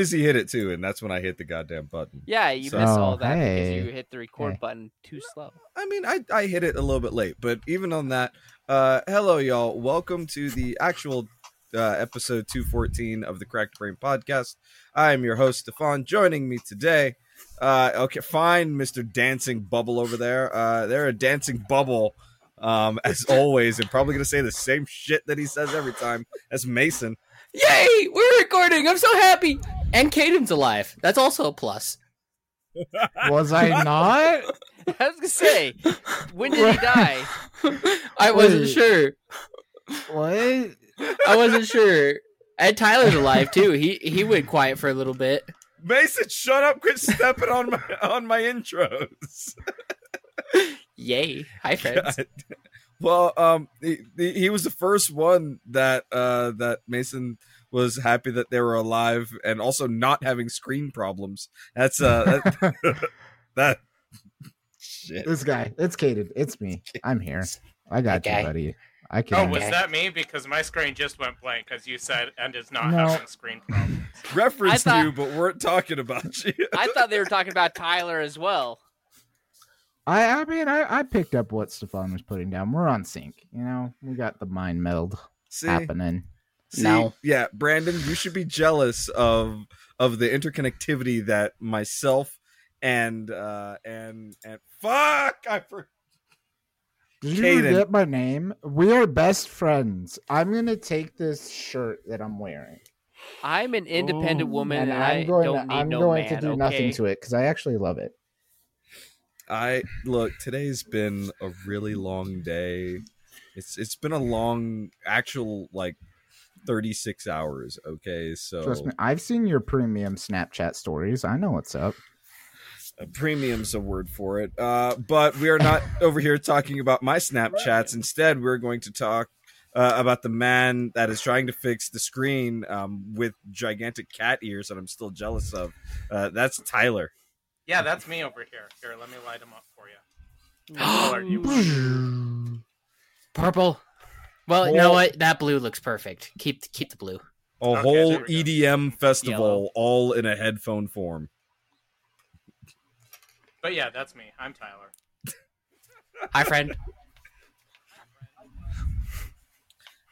as he hit it too, and that's when I hit the goddamn button. Yeah, you So- miss all that hey. because you hit the record Hey. button too slow. I mean, I I hit it a little bit late, but even on that, uh, hello y'all, welcome to the actual uh, episode 214 of the Cracked Brain podcast. I am your host Stefan. Joining me today, uh, okay, fine, Mister Dancing Bubble over there. Uh, they're a dancing bubble, um, as always, and probably gonna say the same shit that he says every time. That's Mason. Yay! We're recording. I'm so happy. And Caden's alive. That's also a plus. Was I not? I was gonna say, when did he die? I wasn't Wait. sure. what? I wasn't sure. And Tyler's alive too. He he went quiet for a little bit. Mason, shut up! Quit stepping on my on my intros. Yay! Hi friends. God. Well, um, he, he he was the first one that uh that Mason was happy that they were alive and also not having screen problems. That's uh that, that shit. This guy. It's Caden. It's me. I'm here. I got Okay. you, buddy. I can. Oh, can. was Okay. that me? Because my screen just went blank because you said and is not No. having screen problems. Referenced thought- you, but weren't talking about you. I thought they were talking about Tyler as well. I. I mean, I. I picked up what Stefan was putting down. We're on sync. You know, we got the mind meld See, happening. See, No. yeah, Brandon, you should be jealous of of the interconnectivity that myself and uh and and fuck, I for Did you Caden. forget my name? We are best friends. I'm gonna take this shirt that I'm wearing, I'm an independent woman, and, and I I'm going. don't to, need I'm no going man. to do okay? nothing to it because I actually love it. I look. Today's been a really long day. It's it's been a long, actual like thirty six hours. Okay, so Trust me, I've seen your premium Snapchat stories. I know what's up. uh, premium's a word for it. Uh, but we are not over here talking about my Snapchats. Instead, we're going to talk uh, about the man that is trying to fix the screen um, with gigantic cat ears that I'm still jealous of. Uh, that's Tyler. Yeah, that's me over here. Here, let me light them up for you. What color you? Purple. Well, you know what? That blue looks perfect. Keep keep the blue. A Okay, whole there we go. EDM festival, Yellow. all in a headphone form. But yeah, that's me. I'm Tyler. Hi friend.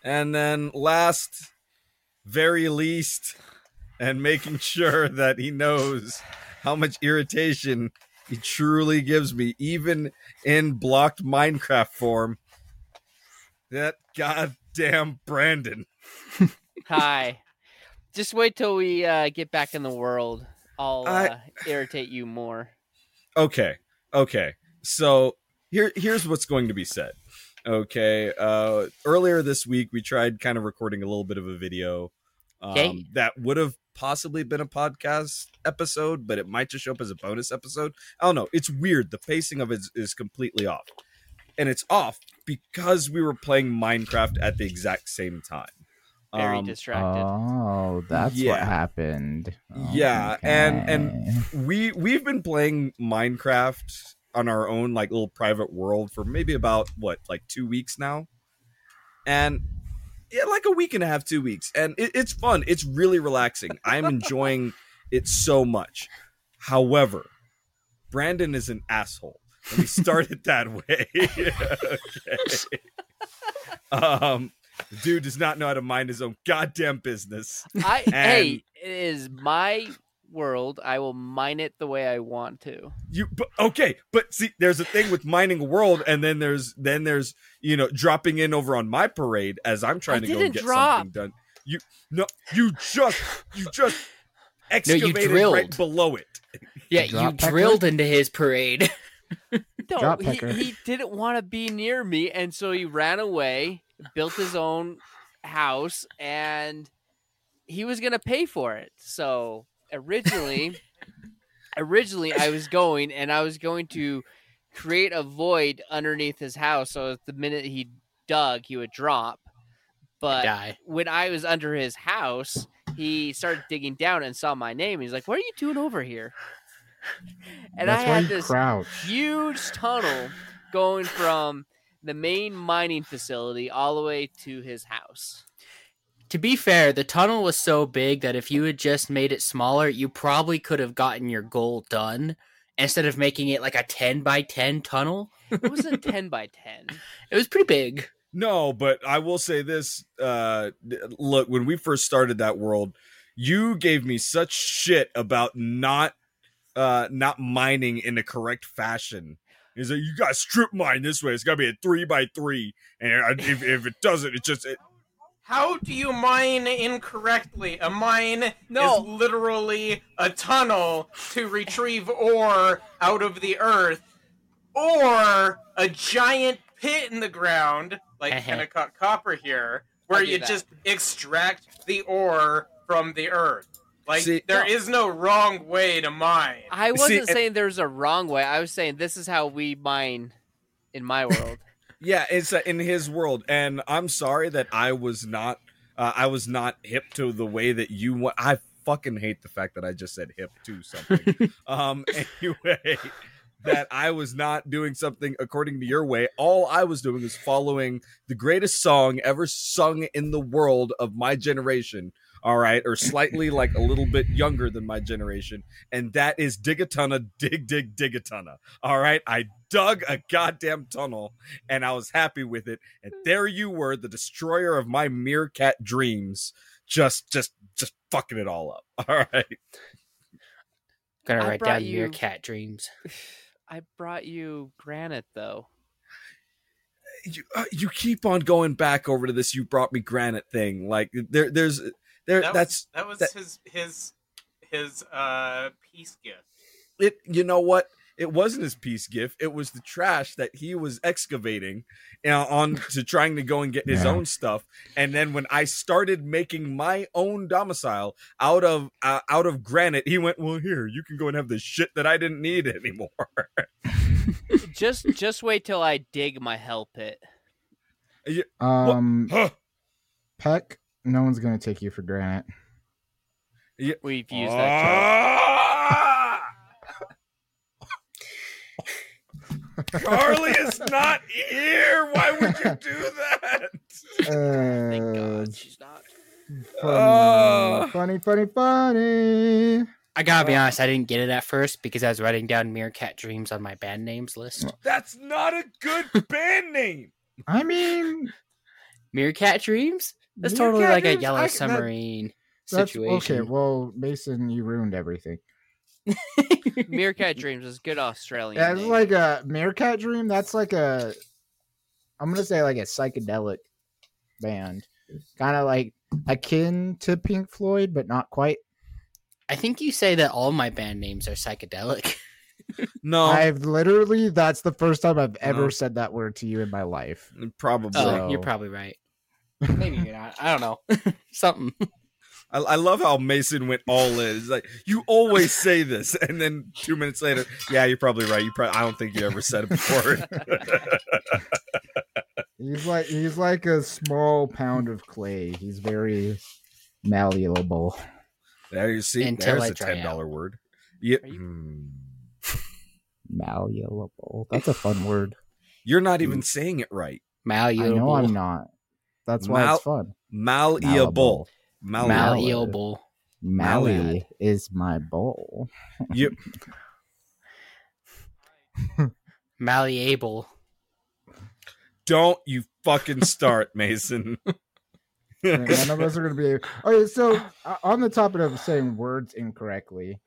And then last, very least, and making sure that he knows how much irritation he truly gives me, even in blocked Minecraft form. That goddamn Brandon. Hi. Just wait till we uh, get back in the world. I'll I- uh, irritate you more. Okay, okay. So here, here's what's going to be said. Okay. Uh, earlier this week, we tried kind of recording a little bit of a video um, Okay. that would have possibly been a podcast episode, but it might just show up as a bonus episode. I don't know. It's weird. The pacing of it is, is completely off, and it's off because we were playing Minecraft at the exact same time. Very Um, distracted. Oh, that's what Yeah. happened. Yeah, and- and- we we've been playing Minecraft on our own like little private world for maybe about what like two weeks now, and yeah, like a week and a half, two weeks, and it, it's fun. It's really relaxing. I'm enjoying it so much. However, Brandon is an asshole. And we started that way. okay. Um, the dude does not know how to mind his own goddamn business. I and- hey, it is my world. I will mine it the way I want to. you but, okay but see there's a thing with mining a world and then there's then there's you know dropping in over on my parade as i'm trying I to go and get drop. something done you no you just you just you excavated drilled. right below it Yeah, you drilled into his parade. No, he, he didn't want to be near me, and so he ran away, built his own house, and he was gonna pay for it. So originally, originally I was going, and I was going to create a void underneath his house, so at the minute he dug, he would drop. But Die. when I was under his house, he started digging down and saw my name. He's like, "What are you doing over here?" And That's I had this crouch. huge tunnel going from the main mining facility all the way to his house. To be fair, the tunnel was so big that if you had just made it smaller, you probably could have gotten your goal done instead of making it like a 10 by 10 tunnel. It wasn't ten by ten. It was pretty big. No, but I will say this. Uh, look, when we first started that world, you gave me such shit about not uh, not mining in the correct fashion. He's like, you got to strip mine this way. It's got to be a three by three, and if, if it doesn't, it just it, How do you mine incorrectly? A mine No. is literally a tunnel to retrieve ore out of the earth, or a giant pit in the ground, like Kennecott Copper here, where you that. just extract the ore from the earth. Like See- there is no wrong way to mine. I wasn't and- saying there's a wrong way. I was saying this is how we mine in my world. Yeah, it's uh, in his world, and I'm sorry that I was not. Uh, I was not hip to the way that you want. I fucking hate the fact that I just said hip to something. um. Anyway, that I was not doing something according to your way. All I was doing was following the greatest song ever sung in the world of my generation. All right, or slightly like a little bit younger than my generation, and that is dig a Digatana, dig, dig, dig a Digatana. All right, I dug a goddamn tunnel and I was happy with it. And there you were, the destroyer of my meerkat dreams, just just just fucking it all up. All right. Gonna I write down you- your cat dreams. I brought you granite though. You uh, you keep on going back over to this you brought me granite thing. Like there there's there That that's was, that was that- his his his uh peace gift. it you know what? It wasn't his peace gift. It was the trash that he was excavating you know, on to trying to go and get his Yeah. own stuff. And then when I started making my own domicile out of uh, out of granite, he went, "Well, here you can go and have the shit that I didn't need anymore." Just just wait till I dig my hell pit. Um, Huh. Peck, no one's gonna take you for granted. We've used that joke. Ah! Carly is not here. Why would you do that? Thank Uh, God she's not. Ah. funny, funny, funny. I gotta be honest, I didn't get it at first because I was writing down Meerkat Dreams on my band names list. That's not a good band name. I mean, Meerkat Dreams? That's Meerkat totally like a yellow I- submarine that's situation. okay. Well, Mason, you ruined everything. Meerkat Dreams is good Australian. Yeah, it's name. like a meerkat dream. That's like a, I'm gonna say like a psychedelic band, kind of like akin to Pink Floyd, but not quite. I think you say that all my band names are psychedelic. No, I've literally that's the first time I've ever No. said that word to you in my life. probably. Oh, So- you're probably right. Maybe you're not. I don't know. Something. I, I love how Mason went all in. It's like you always say this, and then two minutes later, yeah, you're probably right. You probably I don't think you ever said it before. He's like he's like a small pound of clay. He's very malleable. there you see. Until there's a ten dollar word. Yeah, you- hmm. Malleable. That's a fun word. you're not even saying it right. Malleable. I know I'm not. That's why Mal- it's fun. Malleable. Malleable. Malleable. Mally is my bowl. You, Malleable. don't you fucking start, Mason. None of us are going to be. Okay, so uh, on the topic of saying words incorrectly,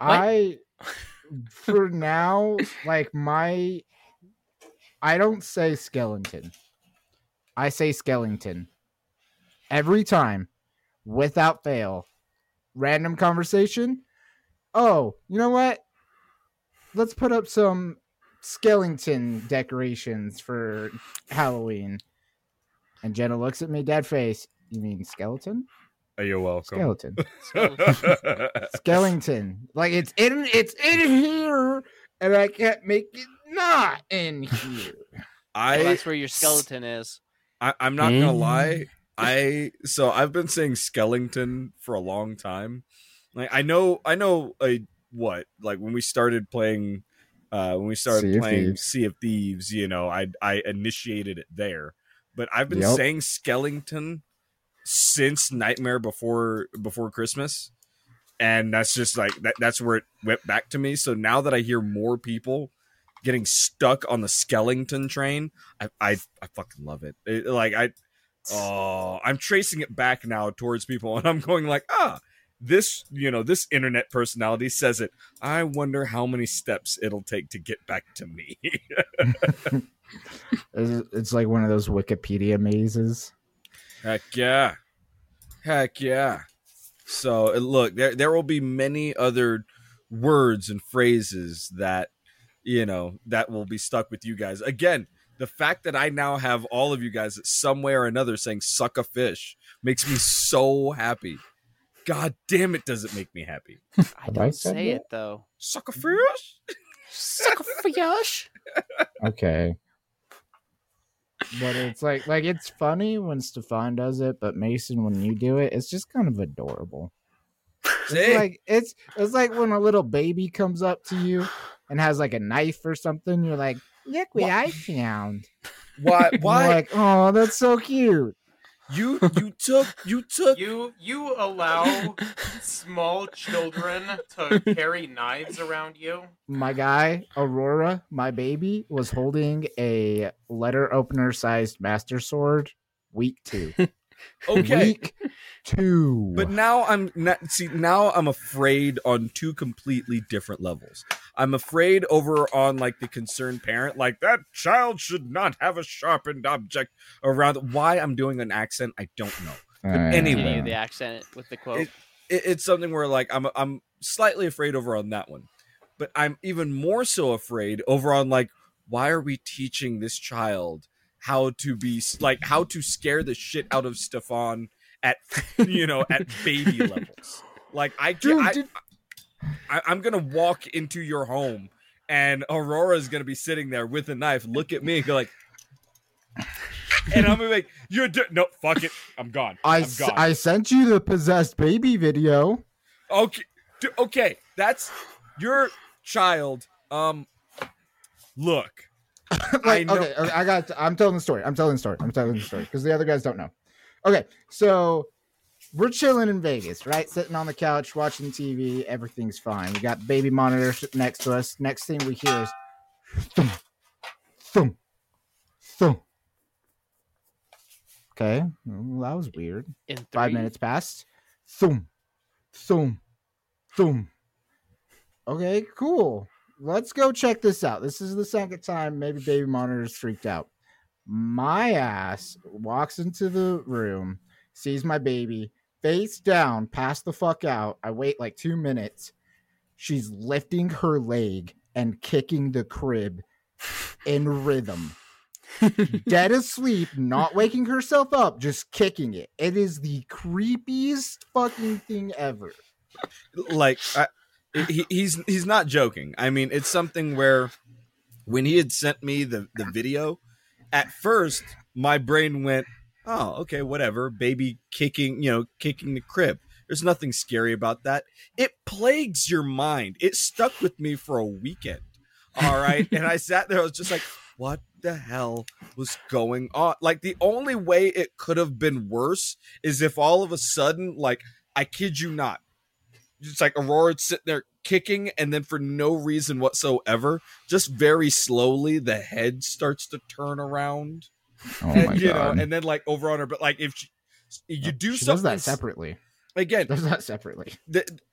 I, for now, like my, I don't say skeleton. I say Skellington. Every time, without fail. Random conversation. Oh, you know what? Let's put up some Skellington decorations for Halloween. And Jenna looks at me, dead face. You mean skeleton? Uh, Are you welcome? Skeleton. skeleton. Like it's in it's in here, and I can't make it not in here. Well, I that's where your skeleton is. I, I'm not gonna Mm. lie. I so I've been saying skeleton for a long time. Like I know I know a what like when we started playing uh when we started Sea playing Thieves. Sea of Thieves, you know, I I initiated it there. But I've been Yep. saying skeleton since Nightmare Before Before Christmas, and that's just like that. That's where it went back to me. So now that I hear more people getting stuck on the Skellington train, I I, I fucking love it. it. Like I, oh, I'm tracing it back now towards people, and I'm going like, ah, this you know this internet personality says it. I wonder how many steps it'll take to get back to me. it's, like one of those Wikipedia mazes. Heck yeah. Heck yeah. So look, there there will be many other words and phrases that you know that will be stuck with you guys. Again, the fact that I now have all of you guys some way or another saying "suck a fish" makes me so happy. God damn it, does it make me happy? I don't say it though. Suck a fish. Suck a fish. Okay. But it's like like it's funny when Stefan does it, but Mason when you do it, it's just kind of adorable. It's like it's it's like when a little baby comes up to you and has like a knife or something, you're like, look what I found. Why? Why? like, oh, that's so cute. you you took you took You you allow small children to carry knives around you. My guy, Aurora, my baby, was holding a letter opener sized master sword week two. okay. Week two. But now I'm not see now I'm afraid on two completely different levels. I'm afraid over on like the concerned parent, like that child should not have a sharpened object around. Why I'm doing an accent, I don't know. Uh, anyway. Continue the accent with the quote. It- It, it's something where like I'm I'm slightly afraid over on that one, but I'm even more so afraid over on like why are we teaching this child how to be like how to scare the shit out of Stefan at you know at baby levels. Like I Dude. I, did- I, I'm gonna walk into your home, and Aurora's gonna be sitting there with a knife, look at me, and go like, and I'm gonna be like, "You're d- no, fuck it, I'm gone. I, I'm gone." I sent you the possessed baby video. okay, d- okay, that's your child. Um, look, like, okay, okay, I got. I'm telling the story. I'm telling the story. I'm telling the story because the other guys don't know. Okay, so we're chilling in Vegas, right? Sitting on the couch watching TV. Everything's fine. We got baby monitor next to us. Next thing we hear is thump, thump, thump. Okay, well, that was weird. In three, Five minutes passed. Thump, thump, thump. Okay, cool. Let's go check this out. This is the second time maybe baby monitor's freaked out. My ass walks into the room, sees my baby face down, pass the fuck out. I wait like two minutes. She's lifting her leg and kicking the crib in rhythm. Dead asleep, not waking herself up, just kicking it. It is the creepiest fucking thing ever. like I, he, he's he's not joking. I mean, it's something where when he had sent me the the video, at first my brain went, "Oh, okay, whatever." Baby kicking, you know, kicking the crib. There's nothing scary about that. It plagues your mind. It stuck with me for a weekend. All right, and I sat there. I was just like, "What the hell was going on?" Like the only way it could have been worse is if all of a sudden, like, I kid you not, just like Aurora sitting there kicking, and then for no reason whatsoever, just very slowly, the head starts to turn around, Oh and, you know, and then like over on her. But like if she, you do she does something that separately. again, Does that separately.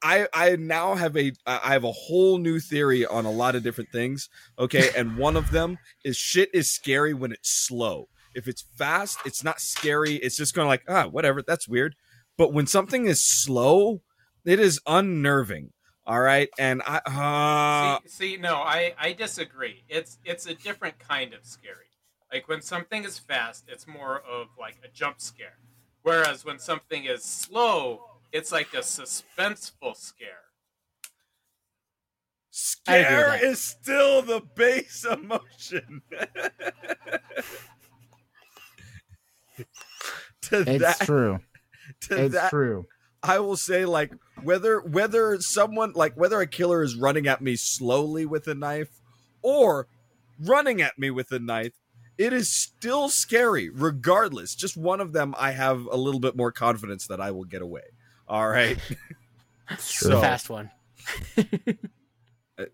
I I now have a I have a whole new theory on a lot of different things. Okay, and one of them is shit is scary when it's slow. If it's fast, it's not scary. It's just kind of like ah whatever. That's weird. But when something is slow, it is unnerving. All right, and I uh, see, see, no, I I disagree. It's it's a different kind of scary. Like when something is fast, it's more of like a jump scare. Whereas when something is slow, it's like a suspenseful scare. scare is still the base emotion. to It's that, true. to It's that true. I will say like whether whether someone like whether a killer is running at me slowly with a knife or running at me with a knife it is still scary regardless. Just one of them I have a little bit more confidence that I will get away. All right. The so fast one. Uh,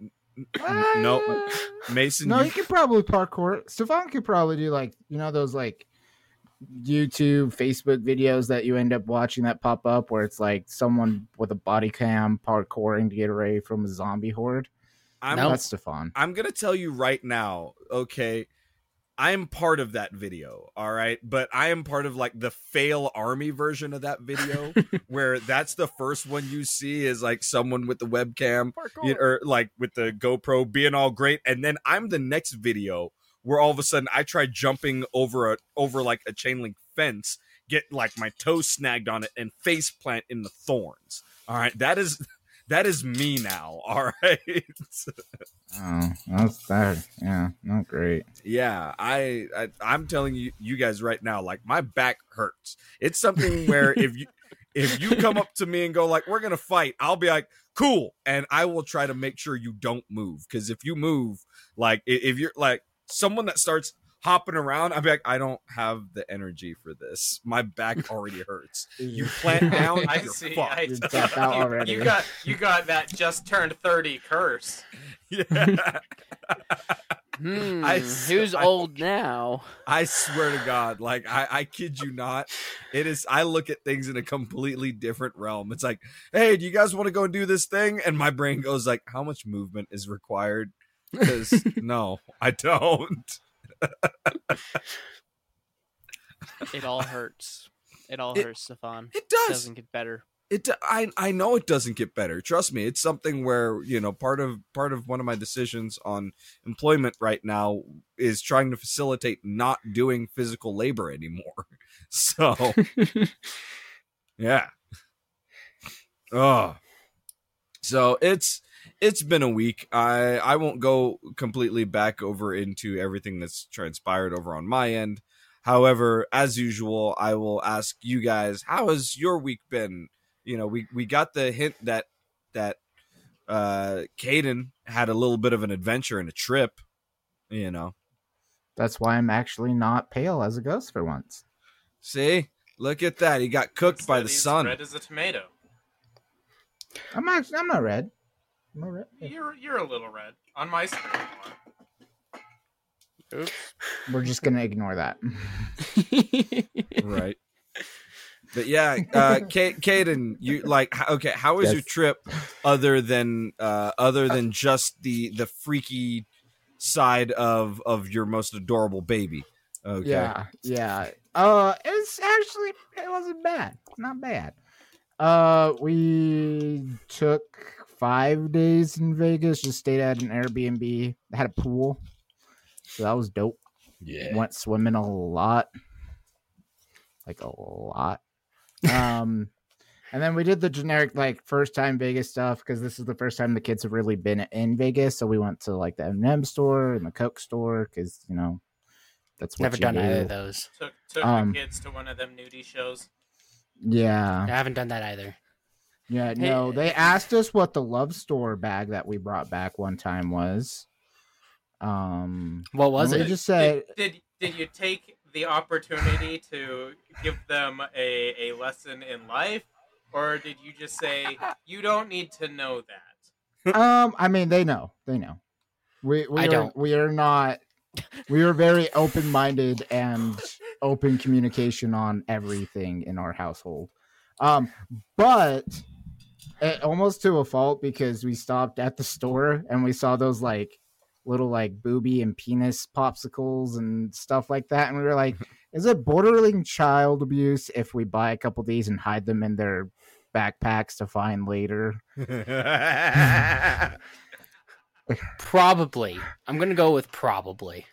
no, ah. Mason, No, you- you could probably parkour. Stefan could probably do like you know those like YouTube, Facebook videos that you end up watching that pop up where it's like someone with a body cam parkouring to get away from a zombie horde. I'm No. That's Stefan. I'm gonna tell you right now, okay. I am part of that video, all right, but I am part of like the fail army version of that video, where that's the first one you see is like someone with the webcam you- or like with the GoPro being all great, and then I'm the next video where all of a sudden I try jumping over a over like a chain link fence, get like my toes snagged on it, and face plant in the thorns. All right, that is that is me now. All right. Oh, that's that. Yeah, not great. Yeah, I, I I'm telling you you guys right now, like my back hurts. It's something where if you if you come up to me and go like we're gonna fight, I'll be like cool, and I will try to make sure you don't move because if you move, like if you're like someone that starts hopping around, I'll be like I don't have the energy for this. My back already hurts. You plant down, I you're see. fucked. I You're tapped out you, already. you got you got that just turned thirty curse. Yeah. Hmm, I who's s- I- old now? I swear to God, like I, I kid you not, it is. I look at things in a completely different realm. It's like, hey, do you guys want to go and do this thing? And my brain goes like, how much movement is required? Because no, I don't. It all hurts. It all It- hurts, Stefan. It does. It does. doesn't get better. It. I. I know it doesn't get better. Trust me. It's something where you know part of part of one of my decisions on employment right now is trying to facilitate not doing physical labor anymore. So Yeah. Oh. So it's it's been a week. I I won't go completely back over into everything that's transpired over on my end. However, as usual, I will ask you guys, how has your week been? You know, we we got the hint that that uh Caden had a little bit of an adventure and a trip, you know. That's why I'm actually not pale as a ghost for once. See? Look at that. He got cooked by the sun. Red as a tomato. I'm actually I'm not red. I'm not red. You're you're a little red on my screen. you are. We're just gonna ignore that. right. But yeah, uh, Ka- Caden, you like okay? How was Yes. your trip, other than uh, other than just the the freaky side of of your most adorable baby? Okay. Yeah, yeah. Uh, it's actually it wasn't bad. Not bad. Uh, we took five days in Vegas. Just stayed at an Airbnb. Had a pool, so that was dope. Yeah. Went swimming a lot, like a lot. Um, and then we did the generic like first time Vegas stuff because this is the first time the kids have really been in Vegas. So we went to like the M&M store and the Coke store because you know that's what Never you done do. either of those. Took took Um, the kids to one of them nudie shows. Yeah. I haven't done that either. Yeah, Hey, no, they asked us what the love store bag that we brought back one time was. Um, What was and we it? just said did, did did you take the opportunity to give them a, a lesson in life, or did you just say you don't need to know that? um, I mean, they know, they know. We we I are, don't. we are not. We are very open minded and open communication on everything in our household. Um, but eh, almost to a fault because we stopped at the store and we saw those like little like booby and penis popsicles and stuff like that, and we were like, "Is it bordering child abuse if we buy a couple of these and hide them in their backpacks to find later?" Probably. I'm gonna go with probably.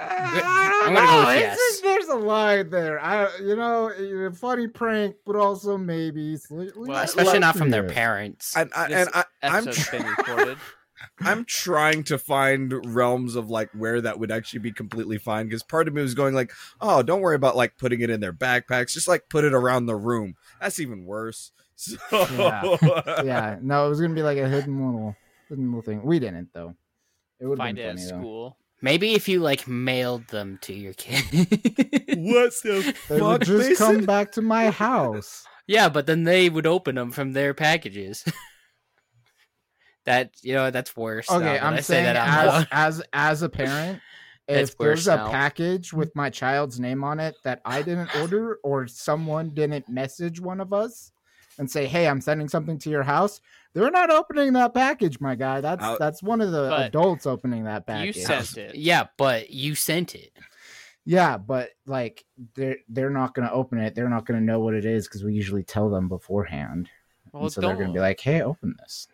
I'm gonna go with yes. there's a line there. I, you know, a funny prank, but also maybe, Well, Especially not let's from their parents. And, I, and I, I'm, Episode's tr- been. I'm trying to find realms of like where that would actually be completely fine because part of me was going like, oh, don't worry about like putting it in their backpacks, just like put it around the room. That's even worse. So Yeah. yeah, no, it was gonna be like a hidden little, hidden little thing. We didn't though. It would Find been it at funny though. school. Maybe if you like mailed them to your kid. What the They would just Mason? come back to my house. yeah, but then they would open them from their packages. that you know that's worse. Okay, now I'm I say saying that as, as as a parent, if there's worse a now. package with my child's name on it that I didn't order or someone didn't message one of us and say, "Hey, I'm sending something to your house," they're not opening that package, my guy. That's Out- that's one of the adults opening that package. You sent it. Yeah, but you sent it. Yeah, but like they're they're not gonna open it. They're not gonna know what it is because we usually tell them beforehand. Well, and so they're gonna be like, "Hey, open this."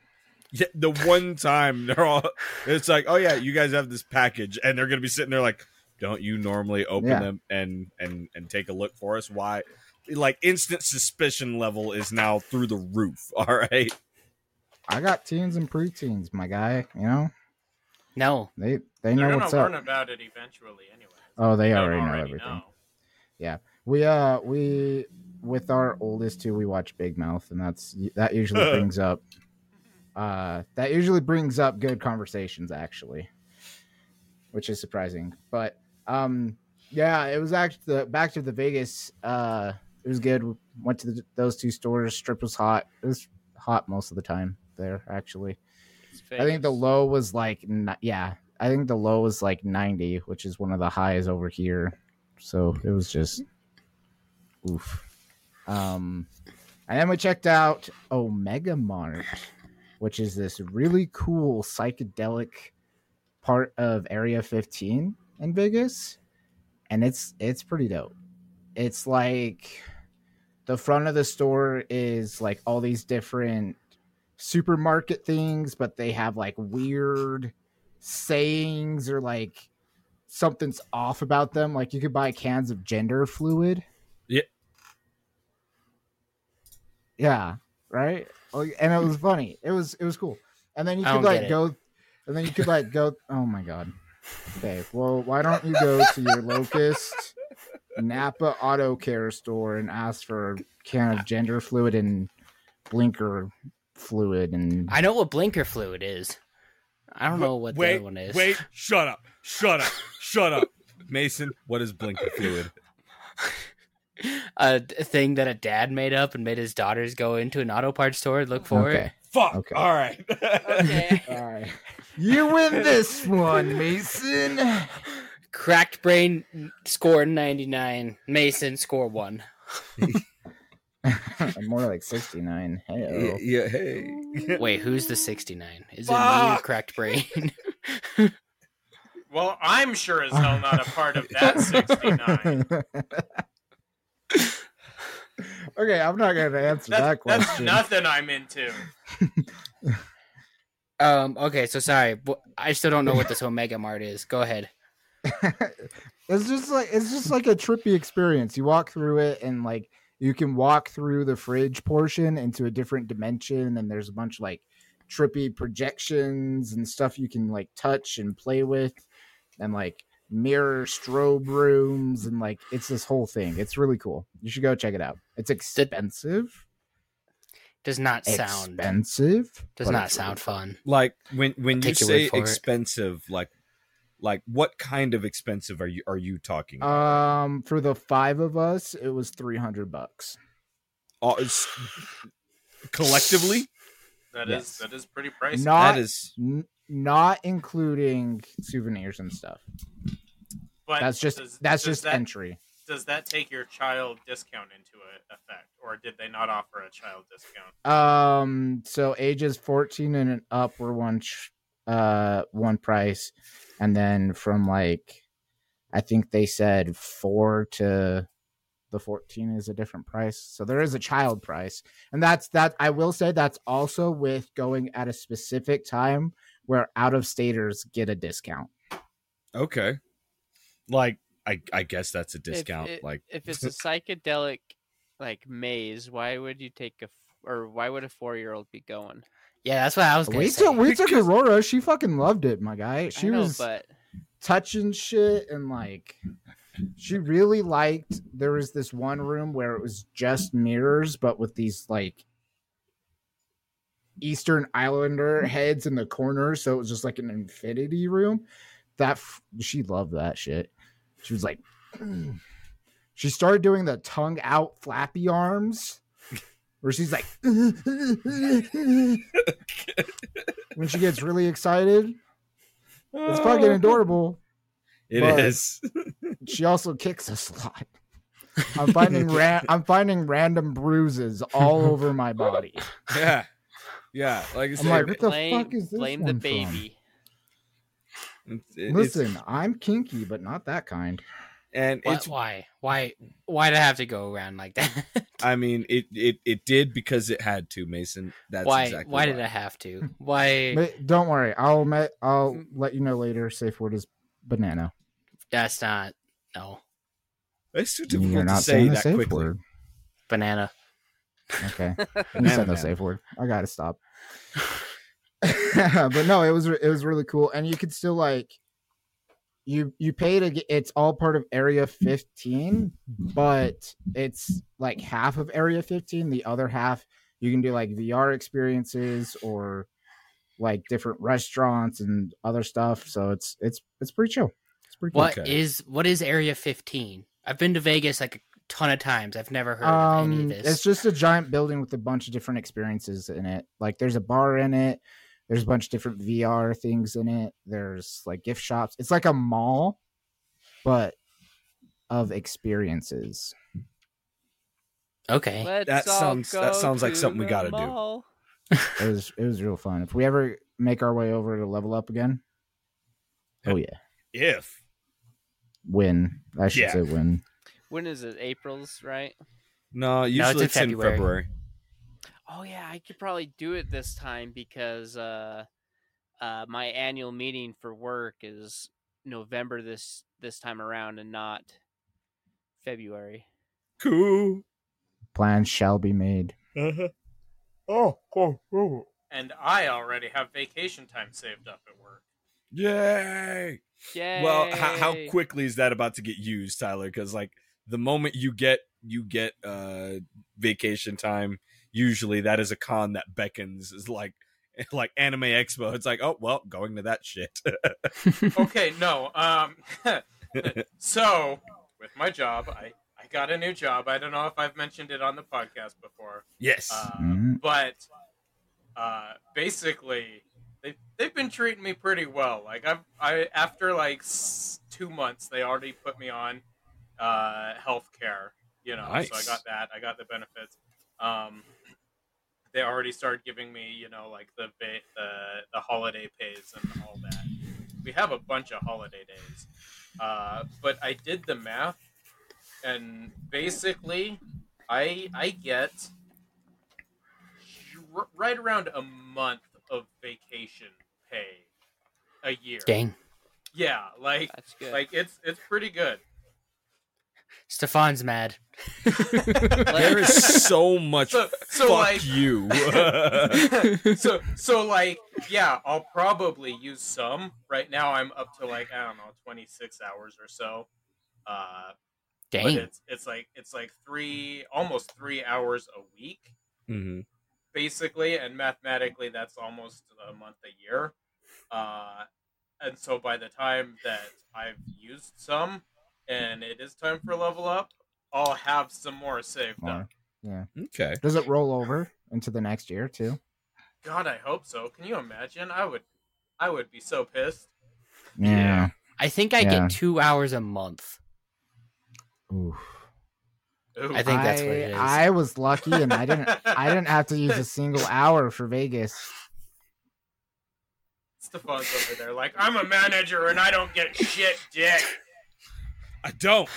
Yeah, the one time they're all, it's like, oh yeah, you guys have this package, and they're gonna be sitting there like, don't you normally open Yeah. them and and and take a look for us? Why? Like instant suspicion level is now through the roof. All right, I got teens and preteens, my guy. You know No, they they They're know gonna what's learn up. about it eventually, anyway. Oh, they They don't already know everything. know. We uh we with our oldest two we watch Big Mouth and that's that usually brings up uh that usually brings up good conversations actually. Which is surprising. But um yeah, it was actually the back to the Vegas uh it was good. Went to the, those two stores. Strip was hot. It was hot most of the time there actually. I think the low was like yeah, I think the low was like 90, which is one of the highs over here. So it was just oof. Um and then we checked out Omega Mart, which is this really cool psychedelic part of Area 15 in Vegas. And it's it's pretty dope. It's like the front of the store is like all these different supermarket things, but they have like weird sayings or like something's off about them. Like you could buy cans of gender fluid. Yeah. Yeah. Right. Like, and it was funny. It was it was cool. And then you could like go, and then you could like go. Oh my god. Okay. Well, why don't you go to your locust Napa Auto Care store and ask for a can of gender fluid and blinker fluid and I know what blinker fluid is. I don't know what the wait, other one is. wait, shut up, shut up, shut up, Mason. What is blinker fluid? a thing that a dad made up and made his daughters go into an auto parts store and look for okay. it. Fuck. Okay. All right. Okay. All right. You win this one, Mason. Cracked brain score 99. Mason score 1. More like 69. Hey. yeah. Hey. Wait, who's the 69? Is it me or cracked brain? Well, I'm sure as hell not a part of that 69. okay, I'm not going to answer That's, that question. that's nothing I'm into. um okay, so sorry. I still don't know what this Omega Mart is. Go ahead. it's just like it's just like a trippy experience. You walk through it and like you can walk through the fridge portion into a different dimension and there's a bunch of like trippy projections and stuff you can like touch and play with and like mirror strobe rooms and like it's this whole thing. It's really cool. You should go check it out. It's expensive. Does not sound expensive. does not sound really fun. Like when when you Take your say word for it. expensive, like like what kind of expensive are you are you talking? about? Um for the 5 of us, it was 300 bucks. All- it's- collectively, That is Yes. that is pretty pricey. Not that is N- not including souvenirs and stuff. but That's just does- that's does just that, entry. Does that take your child discount into a- effect, or did they not offer a child discount? Um, so ages fourteen and up were one ch- uh one price, and then from like, I think they said four to the 14 is a different price. So there is a child price. And that's that I will say that's also with going at a specific time where out of staters get a discount. okay. Like I I guess that's a If discount. it- like if it's a psychedelic like maze, why would you take a or why would a four year old be going? Yeah, that's what I was gonna say. till we took Aurora. She fucking loved it, my guy. She know, was but touching shit and like she really liked there was this one room where it was just mirrors but with these like eastern islander heads in the corner so it was just like an infinity room that f- she loved that shit. She was like, she started doing the tongue out flappy arms, where she's like, when she gets really excited. It's fucking oh. adorable. It is. She also kicks us a lot. I'm finding ra- I'm finding random bruises all over my body. yeah. Yeah. Like I I'm said, like, what the blame fuck is this blame the one from? baby. it's- Listen, I'm kinky, but not that kind. And Why, it's why? Why? Why did I have to go around like that? I mean, it, it it did because it had to, Mason. That's why? exactly why did I have to? Why? But don't worry, I'll me- I'll let you know later. Safe word is banana. That's not. No It's too You're difficult not to say saying the that safe quickly. word. banana. Okay, you said the man. safe word. I gotta stop. but no, it was it was really cool, and you could still like you you pay to get it's all part of Area 15, but it's like half of Area 15. The other half you can do like VR experiences or like different restaurants and other stuff. So it's it's it's pretty chill. It's pretty cool. What is Okay. what is Area 15? I've been to Vegas like a ton of times. I've never heard of any of Um, this. it's just a giant building with a bunch of different experiences in it. Like there's a bar in it. There's a bunch of different VR things in it. There's like gift shops. It's like a mall, but of experiences. okay. Let's That sounds- that sounds like something we gotta do. It was it was real fun. If we ever make our way over to level up again, oh yeah, If when I should Yeah. say when. When is it? April's, right? no, it's usually in it's in February. February. Oh yeah, I could probably do it this time because uh, uh, my annual meeting for work is November this this time around and not February. Cool. Plans shall be made. Uh-huh. Oh, cool. cool. And I already have vacation time saved up at work. Yay! Yay! Well, how, how quickly is that about to get used, Tyler? Because like the moment you get you get uh vacation time, usually that is a con that beckons. Is like like Anime Expo. It's like, oh well, going to that shit. Okay, no. Um, so with my job, I I got a new job. I don't know if I've mentioned it on the podcast before, yes. uh, Mhm. but uh, basically they they've been treating me pretty well. Like I've I after like s- two months, they already put me on uh, health care. You know, so I got that. I got the benefits. Um, they already started giving me, you know, like the ba- the the holiday pays and all that. We have a bunch of holiday days, uh, but I did the math, and basically, I I get r- right around a month of vacation pay a year. Dang. Yeah, like That's good. like it's it's pretty good. Stefan's mad. there is so much So- so, fuck like- you. so so like yeah i'll probably use some right now i'm up to like i don't know 26 hours or so uh but Dang. it's it's like it's like three almost three hours a week Mhm. basically and mathematically that's almost a month a year uh and so by the time that i've used some and it is time for level up i'll have some more saved More. up Yeah. Okay. Does it roll over into the next year too? god i hope so can you imagine i would i would be so pissed Yeah. I think I Yeah. get two hours a month. Oof. Ooh. I think that's what I- it is. I was lucky, and I didn't. I didn't have to use a single hour for Vegas. Stefan's over there like, I'm a manager and I don't get shit, dick. I don't.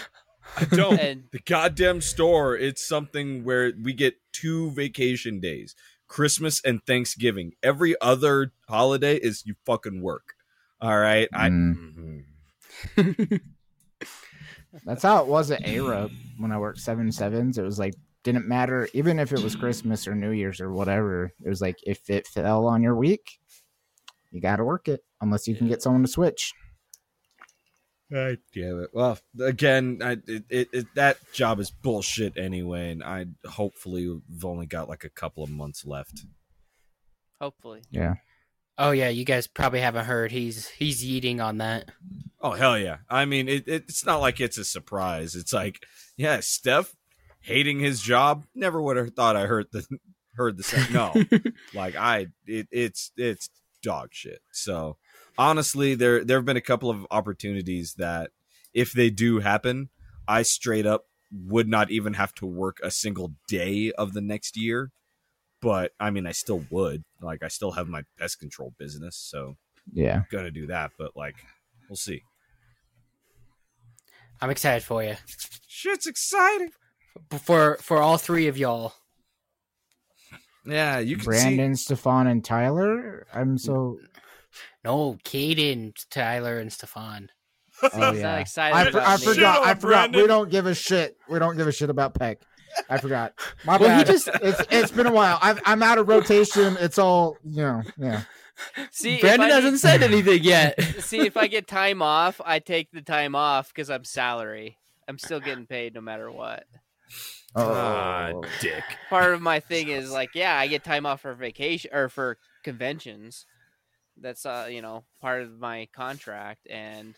I don't. and the goddamn store it's something where we get two vacation days christmas and thanksgiving every other holiday is you fucking work all right i Mm. That's how it was at ARA when I worked seven sevens. It was like didn't matter even if it was Christmas or New Year's or whatever. It was like if it fell on your week, you got to work it unless you can get someone to switch. God damn it well again I, it, it, it that job is bullshit anyway and i hopefully have only got like a couple of months left hopefully, Yeah. Oh yeah, you guys probably haven't heard. He's he's eating on that. Oh hell yeah! I mean, it, it's not like it's a surprise. It's like, yeah, Steph hating his job. Never would have thought I heard the heard the same. No, like I, it, it's it's dog shit. So honestly, there there have been a couple of opportunities that if they do happen, I straight up would not even have to work a single day of the next year. But I mean, I still would. Like, I still have my pest control business, so Yeah. I'm gonna do that. But like, we'll see. I'm excited for you. Shit's exciting. For for all three of y'all. Yeah, you can Brandon, Stefan, and Tyler. I'm so. No, Caden, Tyler, and Stefan. Oh He's not yeah. excited I, for, I me. forgot. Shit I on forgot. We don't give a shit. We don't give a shit about Peck. I forgot. My Well, he bad. just- it's it's been a while. I've, I'm out of rotation. It's all you know. Yeah. See, if Brandon I hasn't said anything yet. See, if I get time off, I take the time off because I'm salary. I'm still getting paid no matter what. Ah, Oh. dick. Part of my thing is like, yeah, I get time off for vacation or for conventions. That's uh, you know, part of my contract, and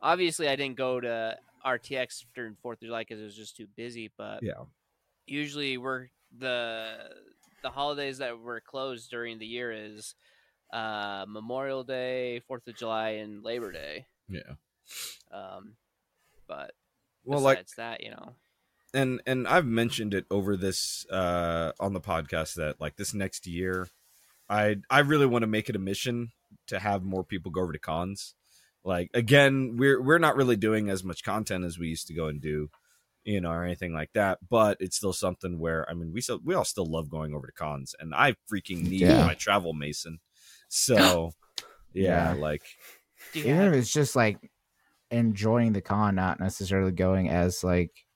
obviously I didn't go to RTX during Fourth of July because it was just too busy. But Yeah. usually we're the the holidays that were closed during the year is uh Memorial Day, Fourth of July, and Labor Day. Yeah. Um, but Well, like, that, you know, and and I've mentioned it over this uh on the podcast that like this next year, I I really want to make it a mission to have more people go over to cons. Like again, we're we're not really doing as much content as we used to go and do, you know, or anything like that. But it's still something where I mean, we still we all still love going over to cons, and I freaking need Yeah. my travel mason. So yeah, Yeah. like do you Even if it's just like enjoying the con, not necessarily going as like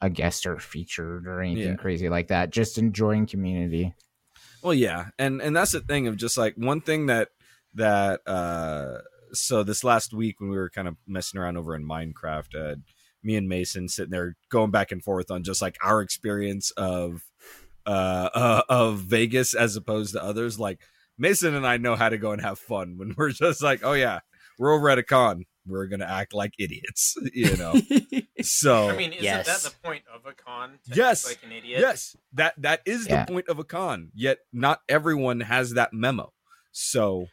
a guest or featured or anything Yeah. crazy like that. Just enjoying community. Well, yeah, and and that's the thing of just like one thing that that uh so this last week when we were kind of messing around over in Minecraft, uh, me and Mason sitting there going back and forth on just like our experience of uh, uh of Vegas as opposed to others. Like Mason and I know how to go and have fun when we're just like, oh yeah, we're over at a con, we're gonna act like idiots, you know. So I mean, isn't Yes. that the point of a con? To Yes. like an idiot. Yes, that that is Yeah. the point of a con. Yet not everyone has that memo. So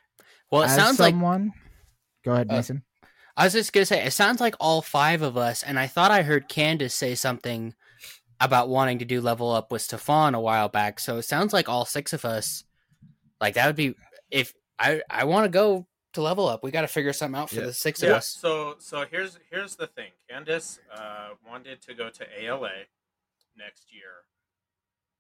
well, it as sounds like someone, go ahead, Uh, Mason. I was just gonna say it sounds like all five of us, and I thought I heard Candace say something about wanting to do level up with Stefan a while back. So it sounds like all six of us, like that would be if I I want to go to level up. We got to figure something out for Yeah. the six of Yeah. us. So so here's here's the thing. Candace uh, wanted to go to ALA next year,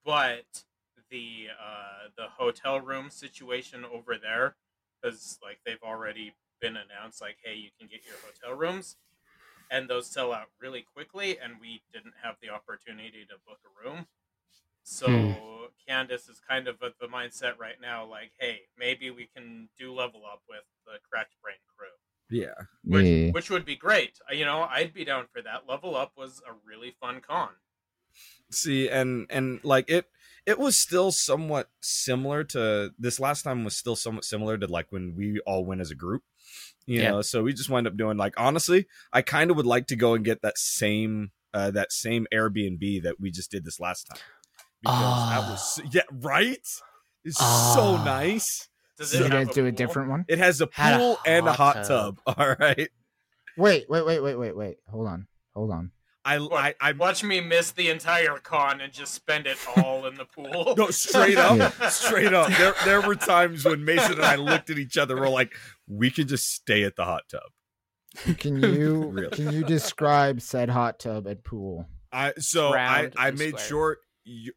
but the uh, the hotel room situation over there, because like they've already been announced, like hey, you can get your hotel rooms, and those sell out really quickly, and we didn't have the opportunity to book a room. So Hmm. Candace is kind of at the mindset right now, like, hey, maybe we can do level up with the Cracked Brain crew yeah, which, Yeah. which would be great. You know, I'd be down for that. Level Up was a really fun con. see, and and like it, it was still somewhat similar to this last time. Was still somewhat similar to like when we all went as a group. You Yeah. know, so we just wind up doing like honestly, I kind of would like to go and get that same uh that same Airbnb that we just did this last time. Because that was yeah, right? It's so Ah. nice. Does Did it have do a pool? different one? It has a Had a pool and a hot hot tub. All right. Wait, wait, wait, wait, wait, wait. Hold on, hold on. I I I Watch me miss the entire con and just spend it all in the pool. no straight up, Yeah. straight up. There there were times when Mason and I looked at each other. We're like, we could just stay at the hot tub. Can you Really. can you describe said hot tub and pool? I so I Round I and made square. sure you,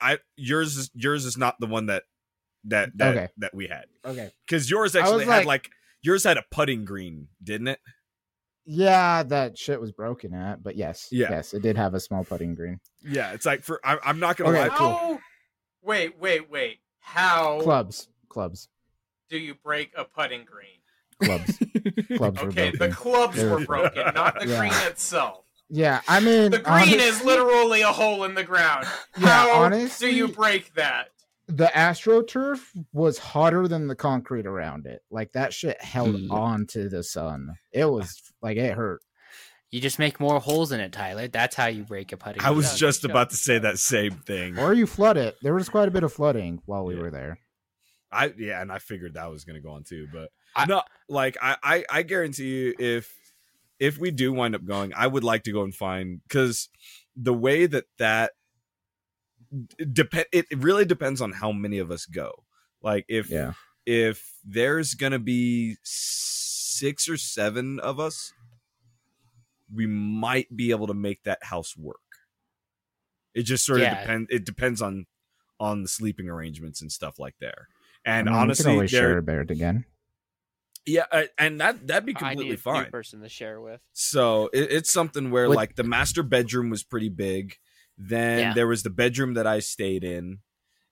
I yours is yours is not the one that that that Okay. that we had Okay. because yours actually had like- like yours had a putting green, didn't it? Yeah, that shit was broken at, but yes, Yeah. yes, it did have a small putting green. Yeah, it's like for I, I'm not gonna Okay, lie. cool. Wait, wait, wait. How Clubs, clubs, do you break a putting green? clubs, clubs were Okay, the clubs were were- broken, not the Yeah. green itself. Yeah, I mean, The green honest- is literally a hole in the ground. Yeah, How honestly- do you break that? the astroturf was hotter than the concrete around it. Like that shit held Hmm. on to the sun. It was like it hurt. You just make more holes in it, Tyler. That's how you break a putting. I was Yeah, just sure. about to say that same thing. Or you flood it. There was quite a bit of flooding while we Yeah. were there. I yeah, and I figured that was gonna go on too, but I- no, like I, I I guarantee you, if if we do wind up going, I would like to go and find because the way that that depend it it really depends on how many of us go. Like if Yeah. if there's gonna be six or seven of us, we might be able to make that house work. It just sort of Yeah. depends. It depends on on the sleeping arrangements and stuff like there. And I mean, we honestly, can always there, share a bed again. Yeah, uh, and that that'd be I completely need a new fine. person to share with. So it, it's something where What- like the master bedroom was pretty big. Then Yeah. there was the bedroom that I stayed in,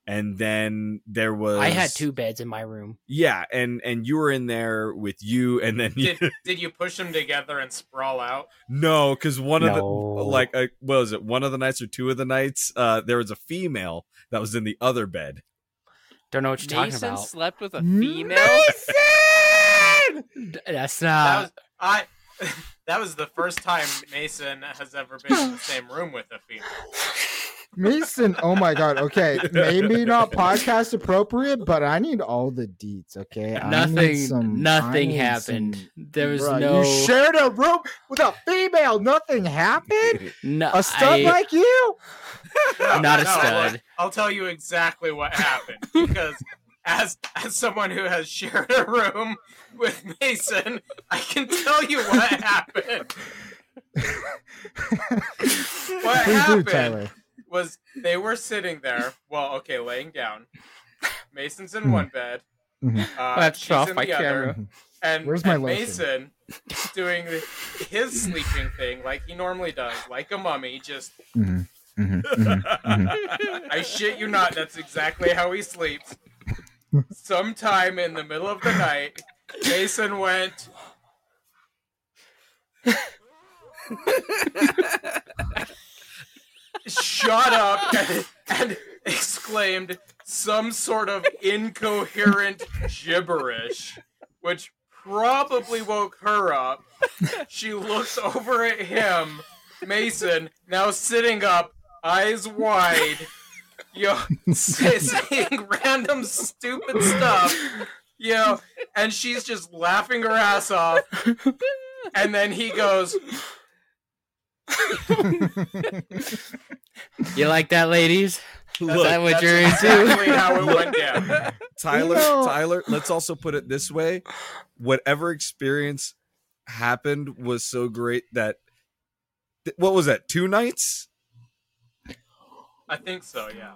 and then there was I had two beds in my room. Yeah, and and you were in there with you, and then you, Did, did you push them together and sprawl out? no, because one of the like uh, what was it? One of the nights or two of the nights, uh, there was a female that was in the other bed. Don't know what you're Mason talking about. slept with a female. D- That's that not. was I. That was the first time Mason has ever been in the same room with a female. Mason, oh my god. Okay, maybe not podcast appropriate, but I need all the deets. Okay, nothing. some- nothing happened. some- there was Bruh, no. You shared a room with a female. Nothing happened. no. A stud I- like you. No, Not a no, stud. I'll tell you exactly what happened because as as someone who has shared a room with Mason, I can tell you what happened. what Please happened Tyler. was they were sitting there, well, okay, laying down. Mason's in Hmm. one bed. Mhm. Uh, That's off my the other, camera. and, Where's my and? Mason is doing his sleeping thing like he normally does, like a mummy, just Mhm, mhm, mhm. I shit you not, that's exactly how he sleeps. Sometime in the middle of the night, Mason went. shot up and, and exclaimed some sort of incoherent gibberish, which probably woke her up. She looks over at him, Mason, now sitting up, eyes wide, yo, say- saying random stupid stuff, you know, and she's just laughing her ass off. And then he goes, You like that, ladies? Look, Is that what That's you're into? exactly how it went down. Tyler, No. Tyler, let's also put it this way. Whatever experience happened was so great that th- what was that? Two nights? I think so, yeah.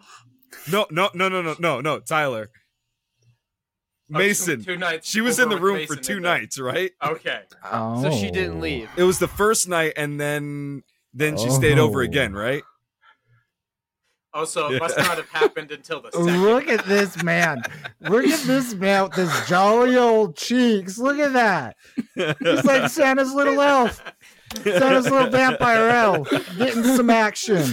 No, no, no, no, no, no, no, Tyler. Oh, two- Mason. two, nights. She was in the room Mason for two nights, right? Okay. Oh. So she didn't leave. It was the first night and then then she stayed over Oh. again, right? Oh, so it must not have happened until the second. Look at this man. Look at this man with his jolly old cheeks. Look at that. He's like Santa's little elf. Santa's little vampire elf. Getting some action.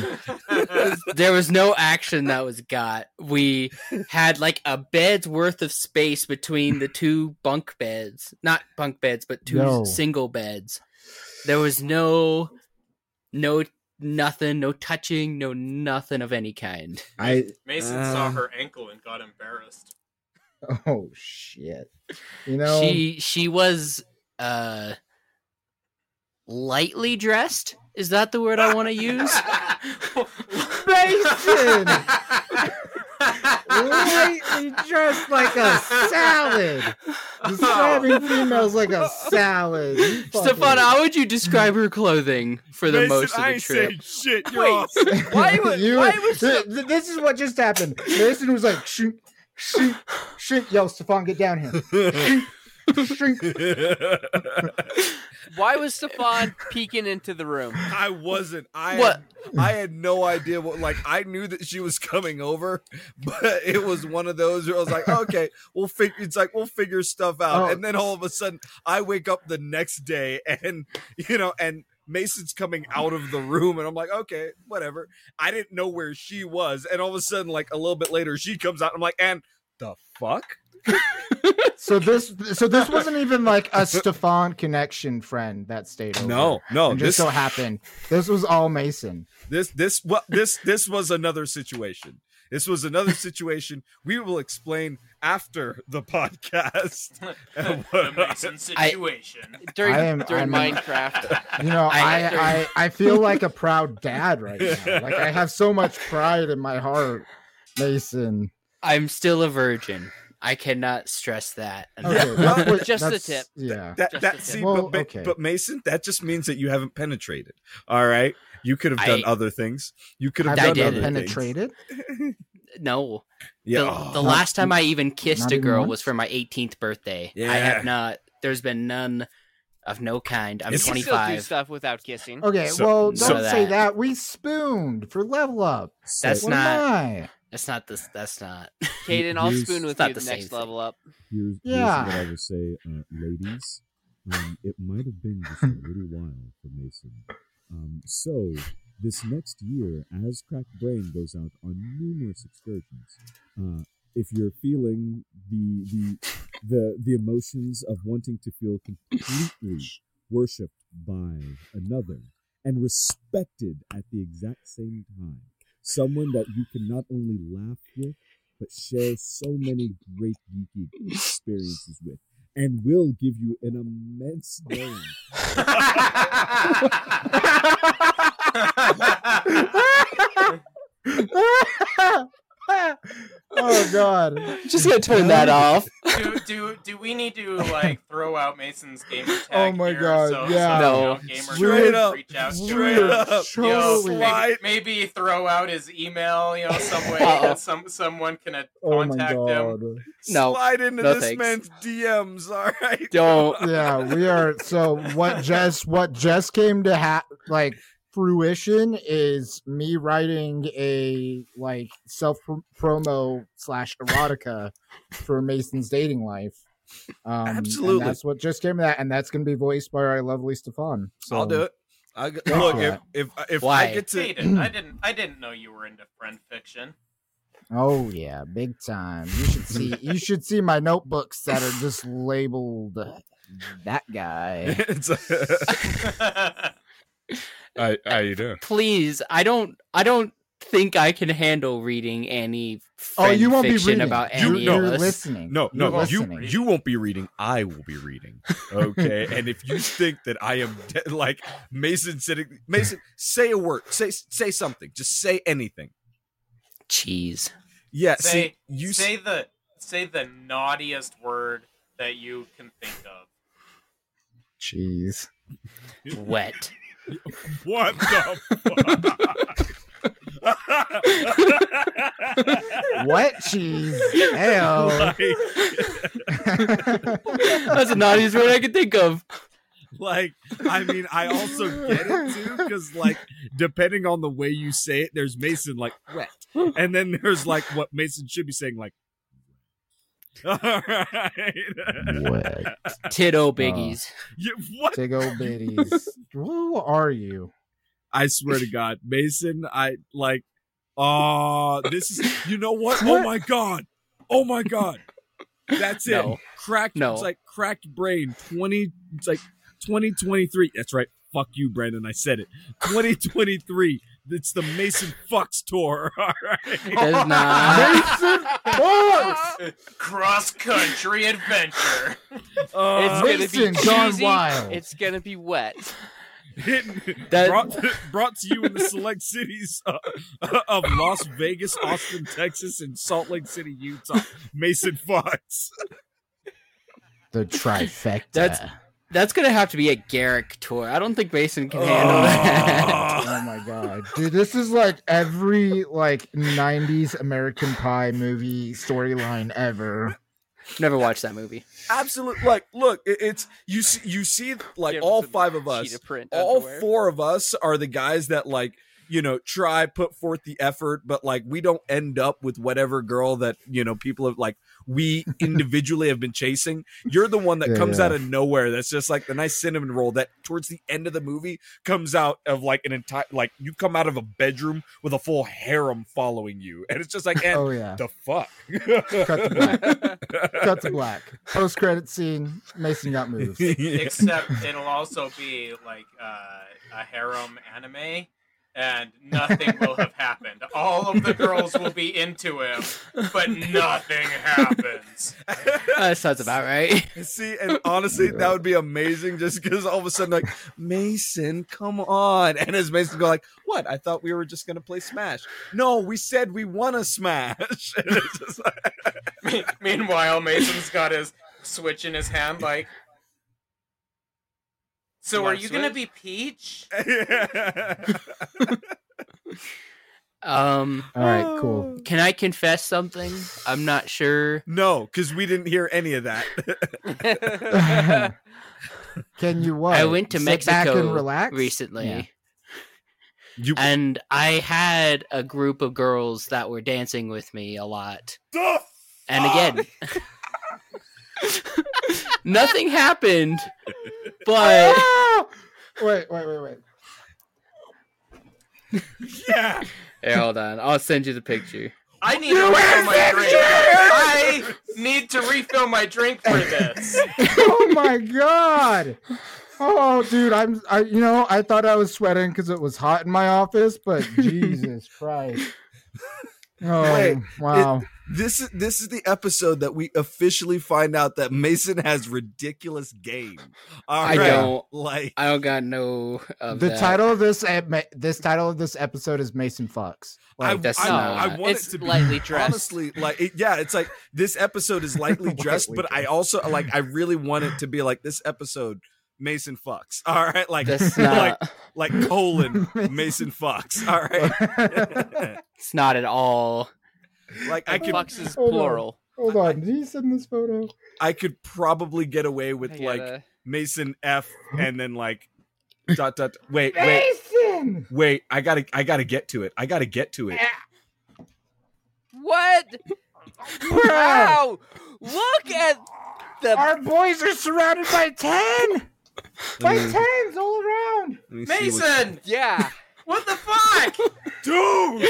there was no action that was got. We had like a bed's worth of space between the two bunk beds. Not bunk beds, but two No. single beds. There was no no nothing, no touching, no nothing of any kind. I Mason saw Uh. her ankle and got embarrassed. oh shit. You know She she was uh lightly dressed. Is that the word I want to use? Mason! lightly dressed like a salad. Describing females like a salad. Stefan, how would you describe her clothing for the Mason, most of the ain't trip? saying shit. You're Wait, off. why would You- why was th- th- this is what just happened. Mason was like, shrink, shrink, shrink. Yo, Stefan, get down here. Shrink. Why was Stefan peeking into the room? I wasn't. I What? Had, I had no idea what. Like I knew that she was coming over, but it was one of those where I was like, okay, we'll figure. It's like we'll figure stuff out, Oh. and then all of a sudden, I wake up the next day, and you know, and Mason's coming out of the room, and I'm like, okay, whatever. I didn't know where she was, and all of a sudden, like a little bit later, she comes out. I'm like, and the fuck? So this, so this wasn't even like a Stefan connection friend that stayed over. No, no. and This just so happened. This was all Mason. this this what this this was another situation. This was another situation. We will explain after the podcast. And the Mason situation. during I am- during I'm- Minecraft. You know, I- I, I, I feel like a proud dad right now. Like I have so much pride in my heart, Mason. I'm still a virgin. I cannot stress that. Okay, Yeah, that's just the tip. Yeah. that Just that see, tip. but, okay. but Mason, that just means that you haven't penetrated. All right, you could have done I- other things. You could have Have done you did been other things. penetrated? No. Yeah, The, oh, the Not- last time I even kissed a girl was for my 18th birthday. Yeah. I have not. There's been none of no kind. I'm It's- You can still do stuff without kissing. Okay, So- well, don't so say that- that. We spooned for level up. That's what not. Am I? That's not this. That's not. Caden, I'll Here's- spoon with not you the the same next level up. Here's, Yeah. here's what I will say, uh, ladies. Um, it might have been just a little while for Mason. Um, so, this next year, as Cracked Brain goes out on numerous excursions, uh, if you're feeling the, the the the emotions of wanting to feel completely worshipped by another and respected at the exact same time, someone that you can not only laugh with but share so many great geeky experiences with, and will give you an immense knowing. oh God! Just gonna turn that off. do, do do we need to like throw out Mason's gamer tag? Oh my here God, So, yeah. So, No. you know, gamers Straight up. Reach out Straight him. up. You know, Totally. Maybe, maybe throw out his email. You know, some way that some someone can uh, Oh my contact him. God! No, slide into no this thanks. man's DMs. All right, Don't. Yeah, we are. So what just what just came to have like fruition is me writing a like self promo slash erotica for Mason's dating life. Um, and Absolutely. that's what just came to that, and that's going to be voiced by our lovely Stefan. So I'll do it. I g- Go look if if if Why? I get to Hayden, I didn't I didn't know you were into friend fiction. Oh yeah, big time. You should see. you should see my notebooks that are just labeled that guy. it's how, how you doing? Please, I don't. I don't think I can handle reading any. Oh, you won't be fiction reading. about You- any no. of You're us. listening. No, You're no, you listening. you won't be reading. I will be reading. Okay, and if you think that I am de- like Mason sitting, Mason, say a word, say say something, just say anything. Cheese. Yeah, say see, you s- say the say the naughtiest word that you can think of. Cheese. Wet. what the fuck? What cheese? Hell. like, That's the naughtiest word I could think of. like, I mean, I also get it too, because like, depending on the way you say it, there's Mason like wet, and then there's like what Mason should be saying like. All right. What? Titto uh, biggies. You, what? Big old biddies. Who are you? I swear to God, Mason, I like. Oh, this is. You know what? Oh my God! Oh my God! That's it. No. Cracked. No. It's like cracked brain. Twenty. It's like twenty twenty three. That's right. Fuck you, Brandon. I said it. Twenty twenty three. It's the Mason Fucks tour. All right. Does not. Mason Fox! Cross country adventure. Uh, it's gonna Mason be gone cheesy. wild. It's gonna be wet. Hitting, That- brought, brought to you in the select cities uh, of Las Vegas, Austin, Texas, and Salt Lake City, Utah. Mason Fox. The trifecta. That's- That's gonna have to be a Garrick tour. I don't think Mason can handle oh. that. Oh my god, dude! This is like every like '90s American Pie movie storyline ever. Never watched that movie. Absolutely, Like, look, it, it's you. See, you see, like all five of us, cheetah all underwear. four of us are the guys that like you know, try put forth the effort, but like we don't end up with whatever girl that you know people have like we individually have been chasing. You're the one that Yeah, comes yeah. out of nowhere. That's just like the nice cinnamon roll that towards the end of the movie comes out of like an entire like you come out of a bedroom with a full harem following you, and it's just like, and Oh yeah. the fuck. Cut to black. Cut to black. Post credit scene. Mason got moves. Except it'll also be like uh, a harem anime, and nothing will have happened. All of the girls will be into him, but nothing happens. Uh, that sounds about right. See, and honestly, that would be amazing just because all of a sudden, like, Mason, come on. And as Mason go like, what? I thought we were just gonna play Smash. No, we said we wanna smash. And it's just like- Me- Meanwhile, Mason's got his switch in his hand, like. So, You are you gonna be Peach? Um, All right, cool. can I confess something? I'm not sure. no, because we didn't hear any of that. Can you what? I went to Sit Mexico and relax recently. Yeah. you And I had a group of girls that were dancing with me a lot. the And again, nothing happened, but! Wait, wait, wait, wait. yeah. Here, hold on. I'll send you the picture. I need to refill my drink. I need to refill my drink for this. oh my god. Oh, dude, I'm. I, you know, I thought I was sweating because it was hot in my office, but Jesus Christ. Oh Wait, wow! This is this is the episode that we officially find out that Mason has ridiculous game. All I right, don't. like I don't got no of the that. title of this this title of this episode is Mason fucks. I, Like, that's I, not- I want It's it to be lightly dressed. honestly like it, yeah it's like this episode is lightly dressed Lightly but i also like i really want it to be like this episode mason Fox. all right like That's like like colon mason Fox. all right It's not at all. Like i could fucks is Hold on. plural. Hold on, did you send this photo? i could probably get away with like gotta- mason f and then like dot dot wait wait Mason. wait i gotta i gotta get to it i gotta get to it ah. what? Wow! Look at the Our boys are surrounded by ten. By tens all around. let me see what- Mason, yeah. what the fuck? dude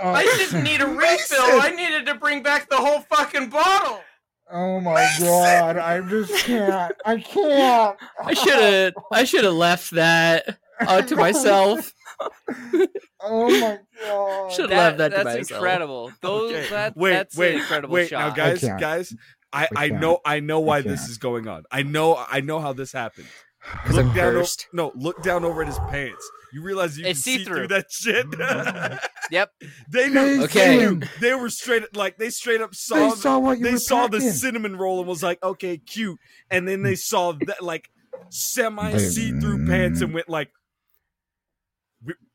Oh, I didn't need a refill. I needed to bring back the whole fucking bottle. oh my god! I just can't. I can't. I should have. I should have left that uh, to myself. Oh my god! Should have That- left that to myself. that's incredible. Those Okay. that, wait, that's wait, an incredible wait. shot. Now, guys, can't. guys, I, I I know, I know why this is going on. I know, I know how this happened. 'Cause Look I'm down, o- no, look down over at his pants. You realize you It's can see see-through. that shit. Mm-hmm. Yep. they knew. Okay. They, knew. they were straight, like they straight up saw. They saw what you they were saw the cinnamon roll and was like, okay, cute. And then they saw that like semi see-through pants and went like, "We-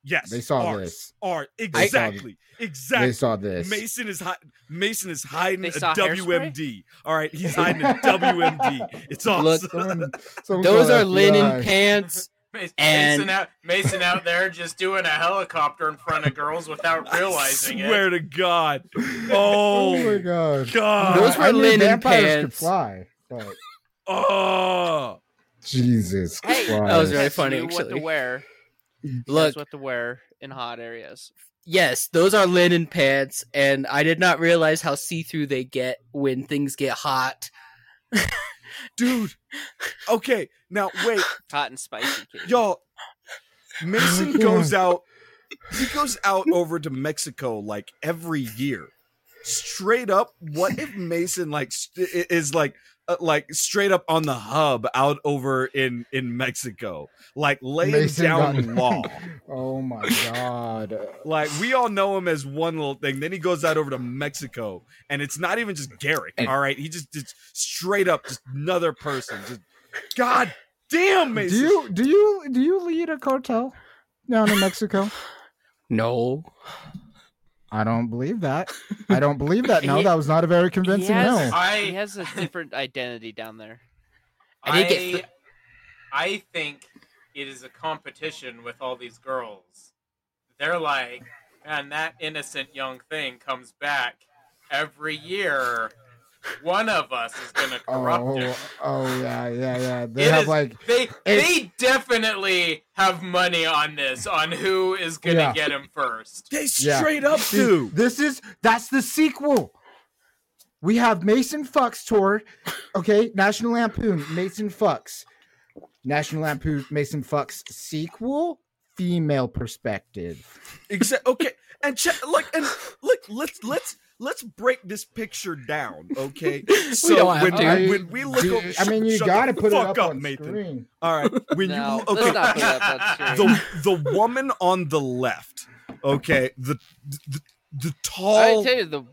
yes, They saw ours, this. Are saw- exactly, exactly. They saw this. Mason is hi- Mason is hiding They a saw hairspray? WMD. All right, he's hiding a WMD. It's awesome. Look, Someone- someone Those call are linen FBI. pants. Mason And- out, Mason out there just doing a helicopter in front of girls without realizing I swear it. to God. Oh Oh, my oh, god! God. Those were I knew linen vampires could fly, but Oh. Jesus Hey, Christ! That was very funny, you What to wear? Mm-hmm. Look, what to wear in hot areas. yes, those are linen pants, and I did not realize how see-through they get when things get hot. Dude. Okay, now wait. Hot and spicy. Kid. Y'all, Mason goes out. He goes out over to Mexico like every year. Straight up, what if Mason like st- is like uh, like straight up on the hub out over in in Mexico, like laying Mason down got- law. Oh my god! Like we all know him as one little thing. Then he goes out over to Mexico, and it's not even just Garrick. And- all right, he just just straight up just another person. Just God damn, Mason. Do you do you do you lead a cartel down in Mexico? No, I don't believe that. I don't believe that. No, He- that was not a very convincing has- no. He has a different identity down there. I I, get I think it is a competition with all these girls. They're like, and that innocent young thing comes back every year. One of us is gonna oh, corrupt Oh, him. oh yeah, yeah, yeah. They It have is- like they it's- they definitely have money on this on who is gonna Yeah. get him first. They Yeah. straight up do. This is that's the sequel. We have Mason Fucks tour. Okay, National Lampoon, Mason Fucks. National Lampoon, Mason Fucks sequel, female perspective. Exactly. Okay, and check like and look. Let's let's let's break this picture down. Okay, so when, to. when, when we look, Do- over, I mean, you got to put it fuck up, on Nathan. screen. All right, when No, you let's okay, not put up on the the woman on the left. Okay, the the, the I tall tell you the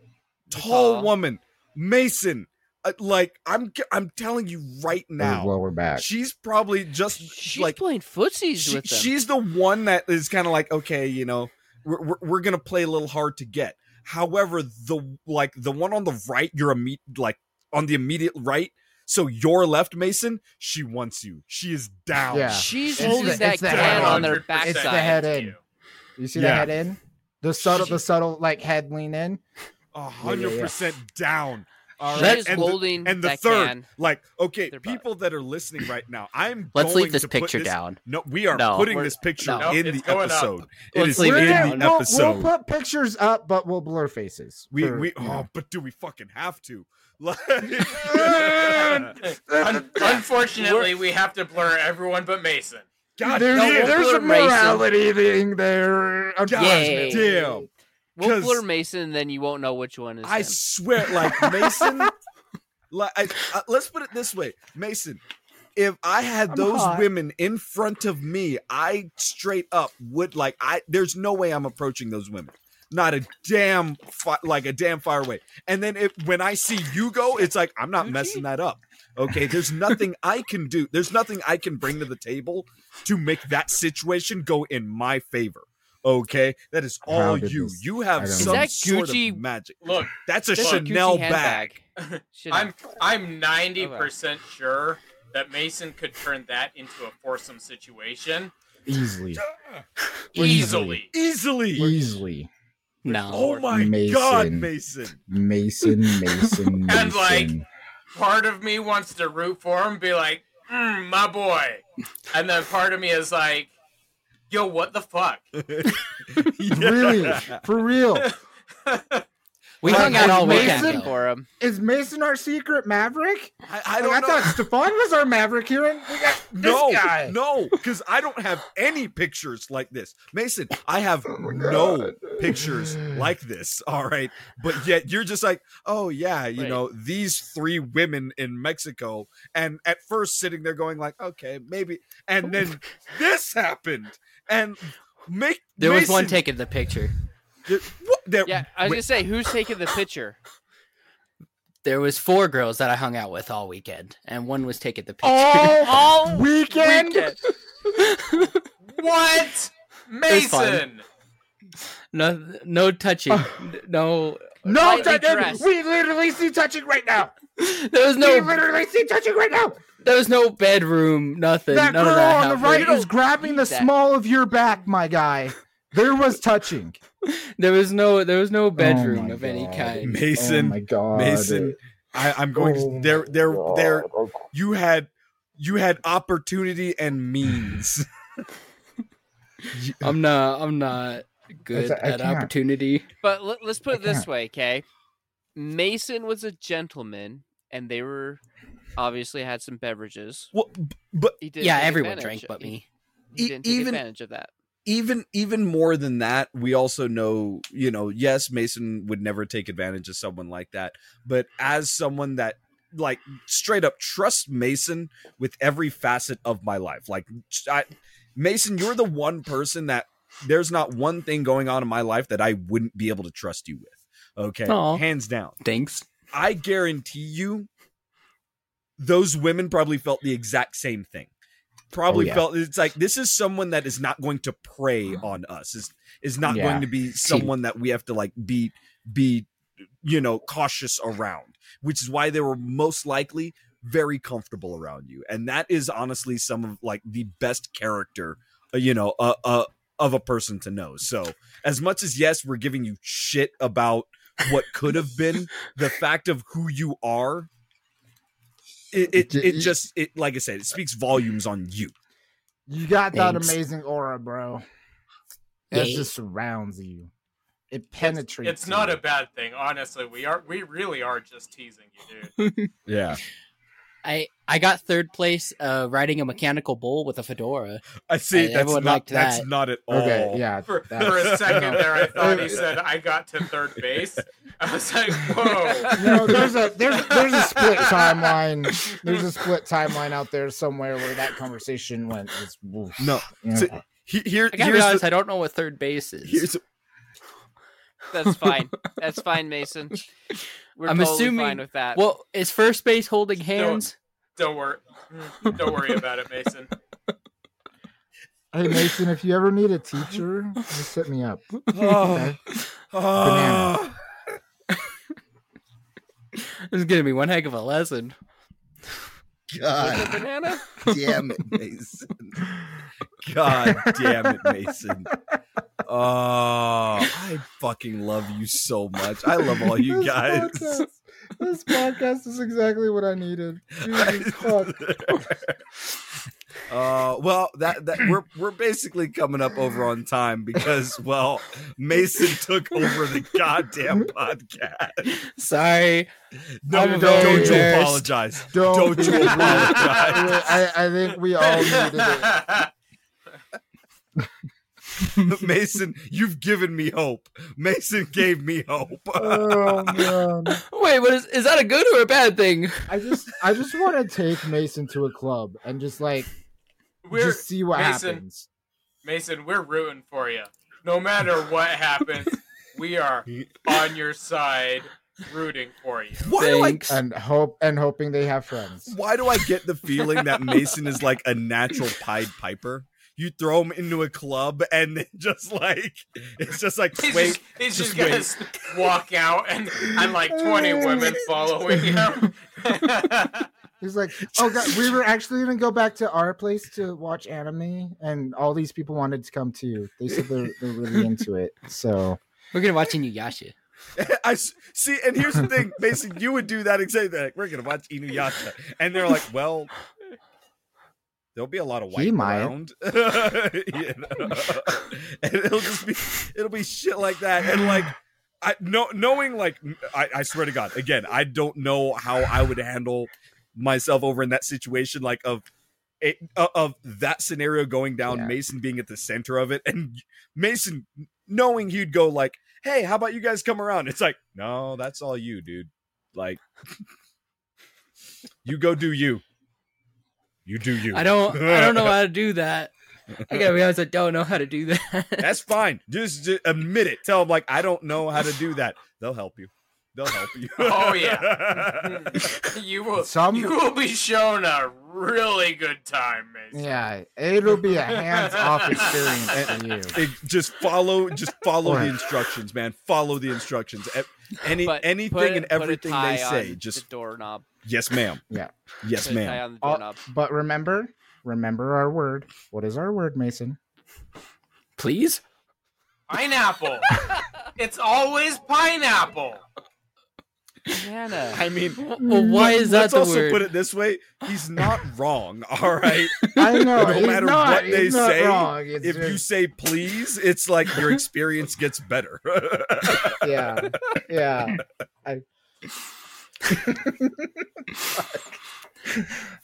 tall tall. woman, Mason. Uh, like I'm I'm telling you right Now, now, lower back. she's probably just she's like playing footsies she- with them. she's the one that is kind of like okay you know we're, we're, we're gonna play a little hard to get however the like the one on the right you're immediate like on the immediate right so your left mason she wants you she is down Yeah. She's It's holding the- that it's the can head on their 100% backside. It's the head in. you. You see Yeah. the head in? The subtle, She- the subtle like head lean in. a hundred percent down all She right is and the, holding and the that third can. like okay people that are listening right now i'm Let's going leave this to picture this- down. no we are No, putting this picture no. in the going up. episode it Let's is leave in it the down. we'll, episode we'll put pictures up, but we'll blur faces. We for, we you know. oh, but do we fucking have to? Like, Un- unfortunately, we have to blur everyone but Mason. God there's, damn, there's a Mason. morality thing there. God unfortunately. damn. We'll 'cause- blur Mason, then you won't know which one is. I him. swear, like Mason. like, I, uh, let's put it this way, Mason. If I had I'm those hot. women in front of me, I straight up would like. I there's no way I'm approaching those women. Not a damn fi- like a damn far away. And then if when I see you go, it's like I'm not messing that up. Okay, there's nothing I can do. There's nothing I can bring to the table to make that situation go in my favor. Okay, that is all did you. this- You have don't some know. That sort Gucci- of magic. Look, That's a That's a Chanel Gucci bag. I'm I'm ninety percent sure that Mason could turn that into a foursome situation Easily, easily. Easily. easily. No. Oh my Mason. god, Mason. Mason, Mason, Mason. And, like, Part of me wants to root for him, be like, mm, my boy, and then part of me is like, yo, what the fuck? really, for real. We Like, hung out all Mason- weekend. For him. Is Mason our secret Maverick? I, I don't I know. thought Stefan was our Maverick here, and we got this no, guy. no, because I don't have any pictures like this. Mason, I have oh no pictures like this. All right. But yet you're just like, oh yeah, you Wait. know, these three women in Mexico. And at first sitting there going like, okay, maybe and then this happened. And make There was one taking the picture. there- what, there, Yeah, I was wait, gonna say, who's taking the picture? There was four girls that I hung out with all weekend, and one was taking the picture. All weekend. What? Mason! no, no touching. Uh, no, No, touching. We literally see touching right now. there was no. We literally see touching right now. There was no bedroom, nothing. That none girl of that on the right is grabbing the that. small of your back, my guy. There was touching. There was no, there was no bedroom Oh my of any kind. Mason, oh my god. Mason, I, I'm going Oh to there there God. there you had you had opportunity and means. I'm not, I'm not good I at can't. opportunity. But let, let's put I it this can't. way, okay? Mason was a gentleman, and they were obviously had some beverages. well, but He did Yeah, everyone drank but me. He E- didn't take even- advantage of that. even even more than that we also know you know yes mason would never take advantage of someone like that but as someone that like straight up trusts mason with every facet of my life like I, mason you're the one person that there's not one thing going on in my life that i wouldn't be able to trust you with okay Aw. hands down Thanks. I guarantee you, those women probably felt the exact same thing. Probably Oh, yeah. felt it's like this is someone that is not going to prey on us. Is is not Yeah. going to be someone that we have to like be be you know cautious around. Which is why they were most likely very comfortable around you, and that is honestly some of like the best character, uh, you know, uh, uh, of a person to know. So as much as yes, we're giving you shit about what could have been, the fact of who you are, it it, it just it like I said, it speaks volumes on you. You got that Thanks. amazing aura, bro. It Yeah. just surrounds you. It penetrates. It's not you. a bad thing, honestly. We are we really are just teasing you, dude. Yeah, I I got third place uh, riding a mechanical bull with a fedora. I see. Uh, that's everyone not liked that's that. not at all. Okay, yeah. For, for a second there, I thought he said I got to third base. I was like, whoa. You know, there's a there's there's a split timeline. There's a split timeline out there somewhere where that conversation went. It's, No, you know. so- He, here, I gotta be here's honest, the, I don't know what third base is. Here's That's fine. That's fine, Mason. We're I'm totally assuming- fine with that. well, is first base holding hands? Don't worry. Don't worry about it, Mason. Hey Mason, if you ever need a teacher, just hit me up. Oh. Okay. Ah. This is gonna be one heck of a lesson. God a banana? damn it, Mason. God damn it, Mason. Oh, I fucking love you so much. I love all you This guys. podcast- This podcast is exactly what I needed. Jesus fuck. Uh, well, that that we're we're basically coming up over on time because well, Mason took over the goddamn podcast. Sorry. No, I'm no, don't you apologize. Don't, Don't you apologize. I, I think we all needed it. Mason, you've given me hope. Mason gave me hope. Oh man. Wait, what is is that a good or a bad thing? I just I just want to take Mason to a club and just like we're just see what Mason. happens. Mason, we're rooting for you. No matter what happens, we are on your side, rooting for you. Why do I Thanks. And hope and hoping they have friends. why do I get the feeling that Mason is like a natural Pied Piper? You throw him into a club and then just like it's just like He's wait, just, he's just just gonna wait. walk out and and like twenty women following him. He's like, oh god, we were actually gonna go back to our place to watch anime, and all these people wanted to come too. They said they're they're really into it. So We're gonna watch Inuyasha. I see, and here's the thing, basically, you would do that exactly. Like, we're gonna watch Inuyasha, and they're like, well, there'll be a lot of white He might. around, You know? and it'll just be, it'll be shit like that, and like. I know, knowing like I, I swear to God, again, I don't know how I would handle myself over in that situation, like of it, of that scenario going down, Yeah. Mason being at the center of it, and Mason knowing he'd go like, "Hey, how about you guys come around?" It's like, no, that's all you, dude. Like, you go do you. You do you. I don't I don't know how to do that. I gotta be honest, I don't know how to do that. That's fine. Just, just admit it. Tell them like I don't know how to do that. They'll help you. They'll help you. Oh, yeah. you will Some- you will be shown a really good time, Mason. yeah, it'll be a hands off experience for you. It- just follow. Just follow the instructions, man. Follow the instructions. Any But anything put- and put a everything tie they on say. the Just doorknob. Yes, ma'am. Yeah. Yes, Put ma'am. on the uh, doorknob. but remember, remember our word. What is our word, Mason? Please? Pineapple. it's always pineapple. Banana. I mean, Well, why is that let's the also word? put it this way: he's not wrong. All right. I know. No matter not, what they say, wrong. It's if you say please, it's like your experience gets better. yeah, yeah. I.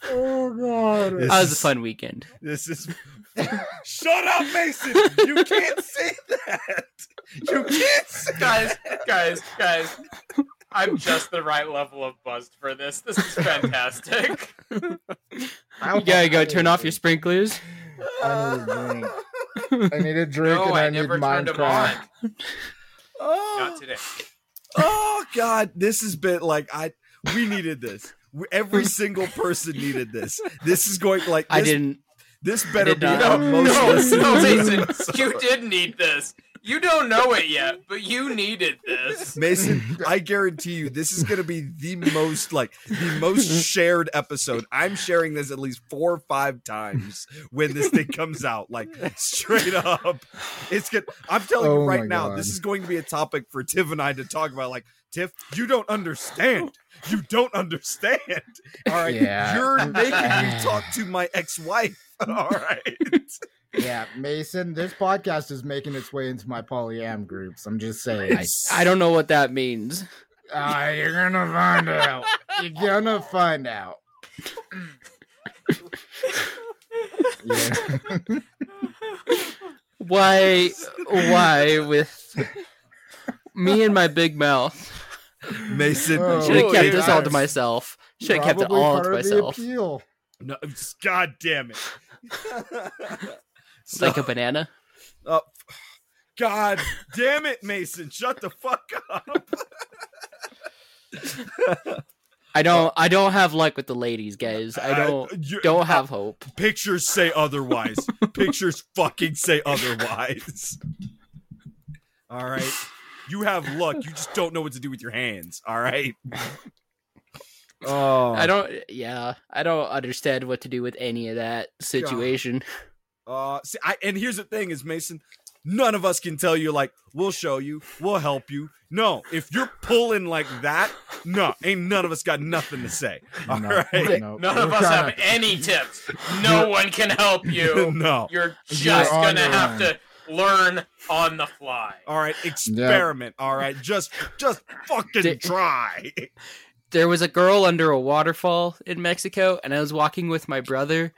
oh god. This That was a fun weekend. This is. Shut up, Mason! You can't say that. You can't say guys, guys, guys. I'm just the right level of buzzed for this. This is fantastic. I'll- You gotta go turn off your sprinklers. I need a drink. I need a drink no, and I, I, need never turned them Minecraft. on. Oh, Not today. oh God! This has been like I. We needed this. Every single person needed this. This is going like this, I didn't. This better did be not. our No, most no, listened no, to Mason. episode. You did need this. You don't know it yet, but you needed this. Mason, I guarantee you this is going to be the most like the most shared episode. I'm sharing this at least 4 or 5 times when this thing comes out like straight up. It's good. I'm telling Oh you right now God. this is going to be a topic for Tiff and I to talk about like Tiff, you don't understand. You don't understand. All right. Yeah. You're making me talk to my ex-wife. All right. Yeah, Mason, this podcast is making its way into my polyam groups. I'm just saying. I, I don't know what that means. Ah, you're gonna find out. You're gonna find out. Yeah. Why? Why with me and my big mouth? Mason, Oh, Should have kept this all to myself. Should have kept it all to myself. No, God damn it. It's like a banana. Oh, God damn it, Mason. Shut the fuck up. I don't. I don't have luck with the ladies, guys. I uh, don't. you- Don't have hope. Pictures say otherwise. Pictures fucking say otherwise. All right. You have luck. You just don't know what to do with your hands. All right. Oh, I don't. Yeah, I don't understand what to do with any of that situation. Uh, see, I, and here's the thing: is Mason, none of us can tell you like we'll show you, we'll help you. No, if you're pulling like that, no, ain't none of us got nothing to say. All No, right, no, None we're of us have to- any tips. No one can help you. no. You're just You're gonna have own. to learn on the fly. All right, experiment. All right, just just fucking Di- try. There was a girl under a waterfall in Mexico, and I was walking with my brother,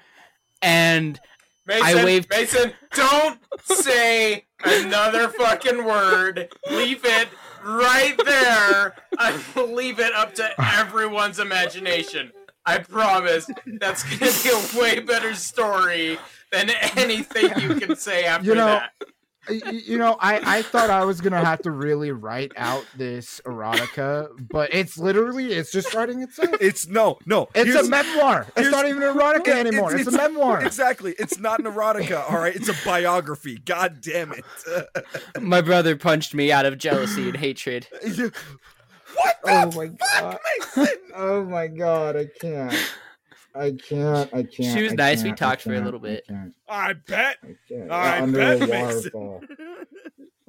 and Mason, I waved- Mason, don't say another fucking word. Leave it right there. I will leave it up to everyone's imagination. I promise. That's gonna be a way better story than anything you can say after You know, that. Y- y- you know, I, I thought I was gonna have to really write out this erotica, but it's literally it's just writing itself. It's no, no. It's here's- a memoir. It's not even erotica it- anymore. It's, a memoir. Exactly. It's not an erotica. All right, it's a biography. God damn it. my brother punched me out of jealousy and hatred. What the Oh my god. Mason? Oh my god, I can't. I can't. I can't. She was I nice. We can't, I talked for a little bit. can't, I bet. I can't. I under bet, a waterfall.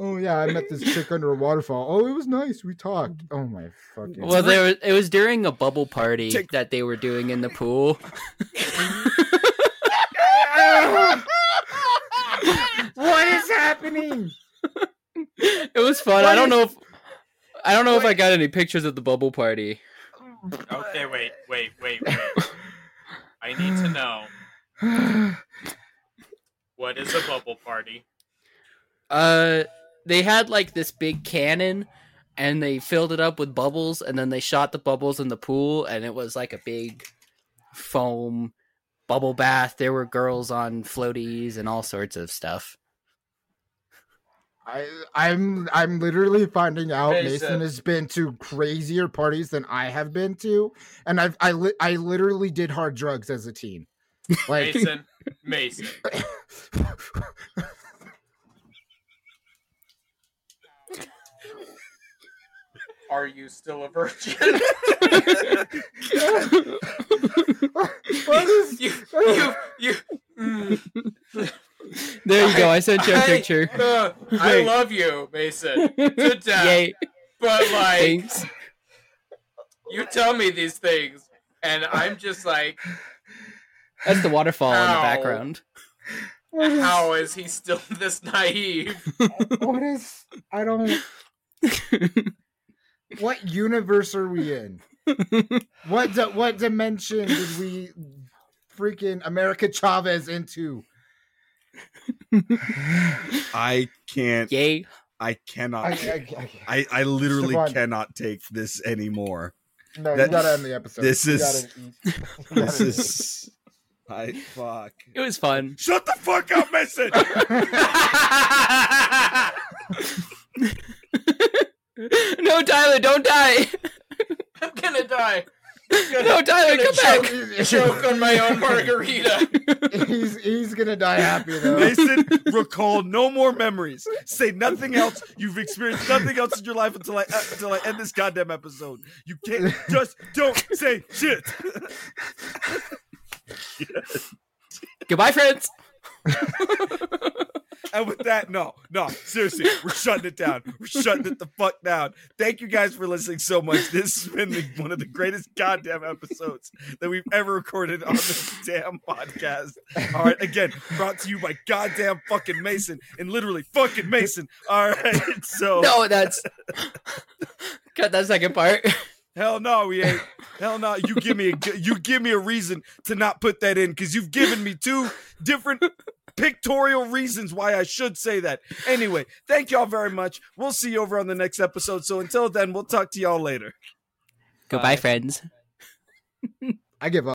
Oh yeah, I met this chick under a waterfall. Oh, it was nice. We talked. Oh my fucking. Well, there was, it was during a bubble party Take- that they were doing in the pool. what is happening? It was fun. I don't is- know if I don't know if I got any pictures of the bubble party. Okay, wait, wait, wait, wait. I need to know what is a bubble party? Uh, they had like this big cannon, and they filled it up with bubbles, and then they shot the bubbles in the pool, and it was like a big foam bubble bath. There were girls on floaties and all sorts of stuff. I, I'm I'm literally finding out Mason. Mason has been to crazier parties than I have been to, and I've I li- I literally did hard drugs as a teen. Like Mason, Mason. Are you still a virgin? what is you, you, you. mm. There you go. I sent you a I- picture. Uh, I love you, Mason, to death. Yay! But like, Thanks. you tell me these things, and I'm just like, That's the waterfall in the background. what is, how is he still this naive? what is I don't what universe are we in? What di- what dimension did we freaking America Chavez into? I can't. Yay! I cannot. I, I, I, I, I, literally Siobhan. cannot take this anymore. no, That- you gotta end the episode. this You is- gotta eat. You This is. I fuck. It was fun. Shut the fuck up, Mason. no, Tyler, don't die. I'm gonna die. No, Tyler, come back. Choke on my own margarita. he's he's gonna die happy though. Mason, recall no more memories. Say nothing else. You've experienced nothing else in your life until I uh, until I end this goddamn episode. You can't just don't say shit. Goodbye, friends. And with that, no, no, seriously, we're shutting it down. We're shutting it the fuck down. Thank you guys for listening so much. This has been the, one of the greatest goddamn episodes that we've ever recorded on this damn podcast. All right, again, brought to you by goddamn fucking Mason and literally fucking Mason. All right, so No, that's cut that second part. hell no, we ain't. Hell no, you give me a you give me a reason to not put that in because you've given me two different pictorial reasons why I should say that. Anyway, thank y'all very much. We'll see you over on the next episode. So until then, we'll talk to y'all later. Goodbye, friends. I give up.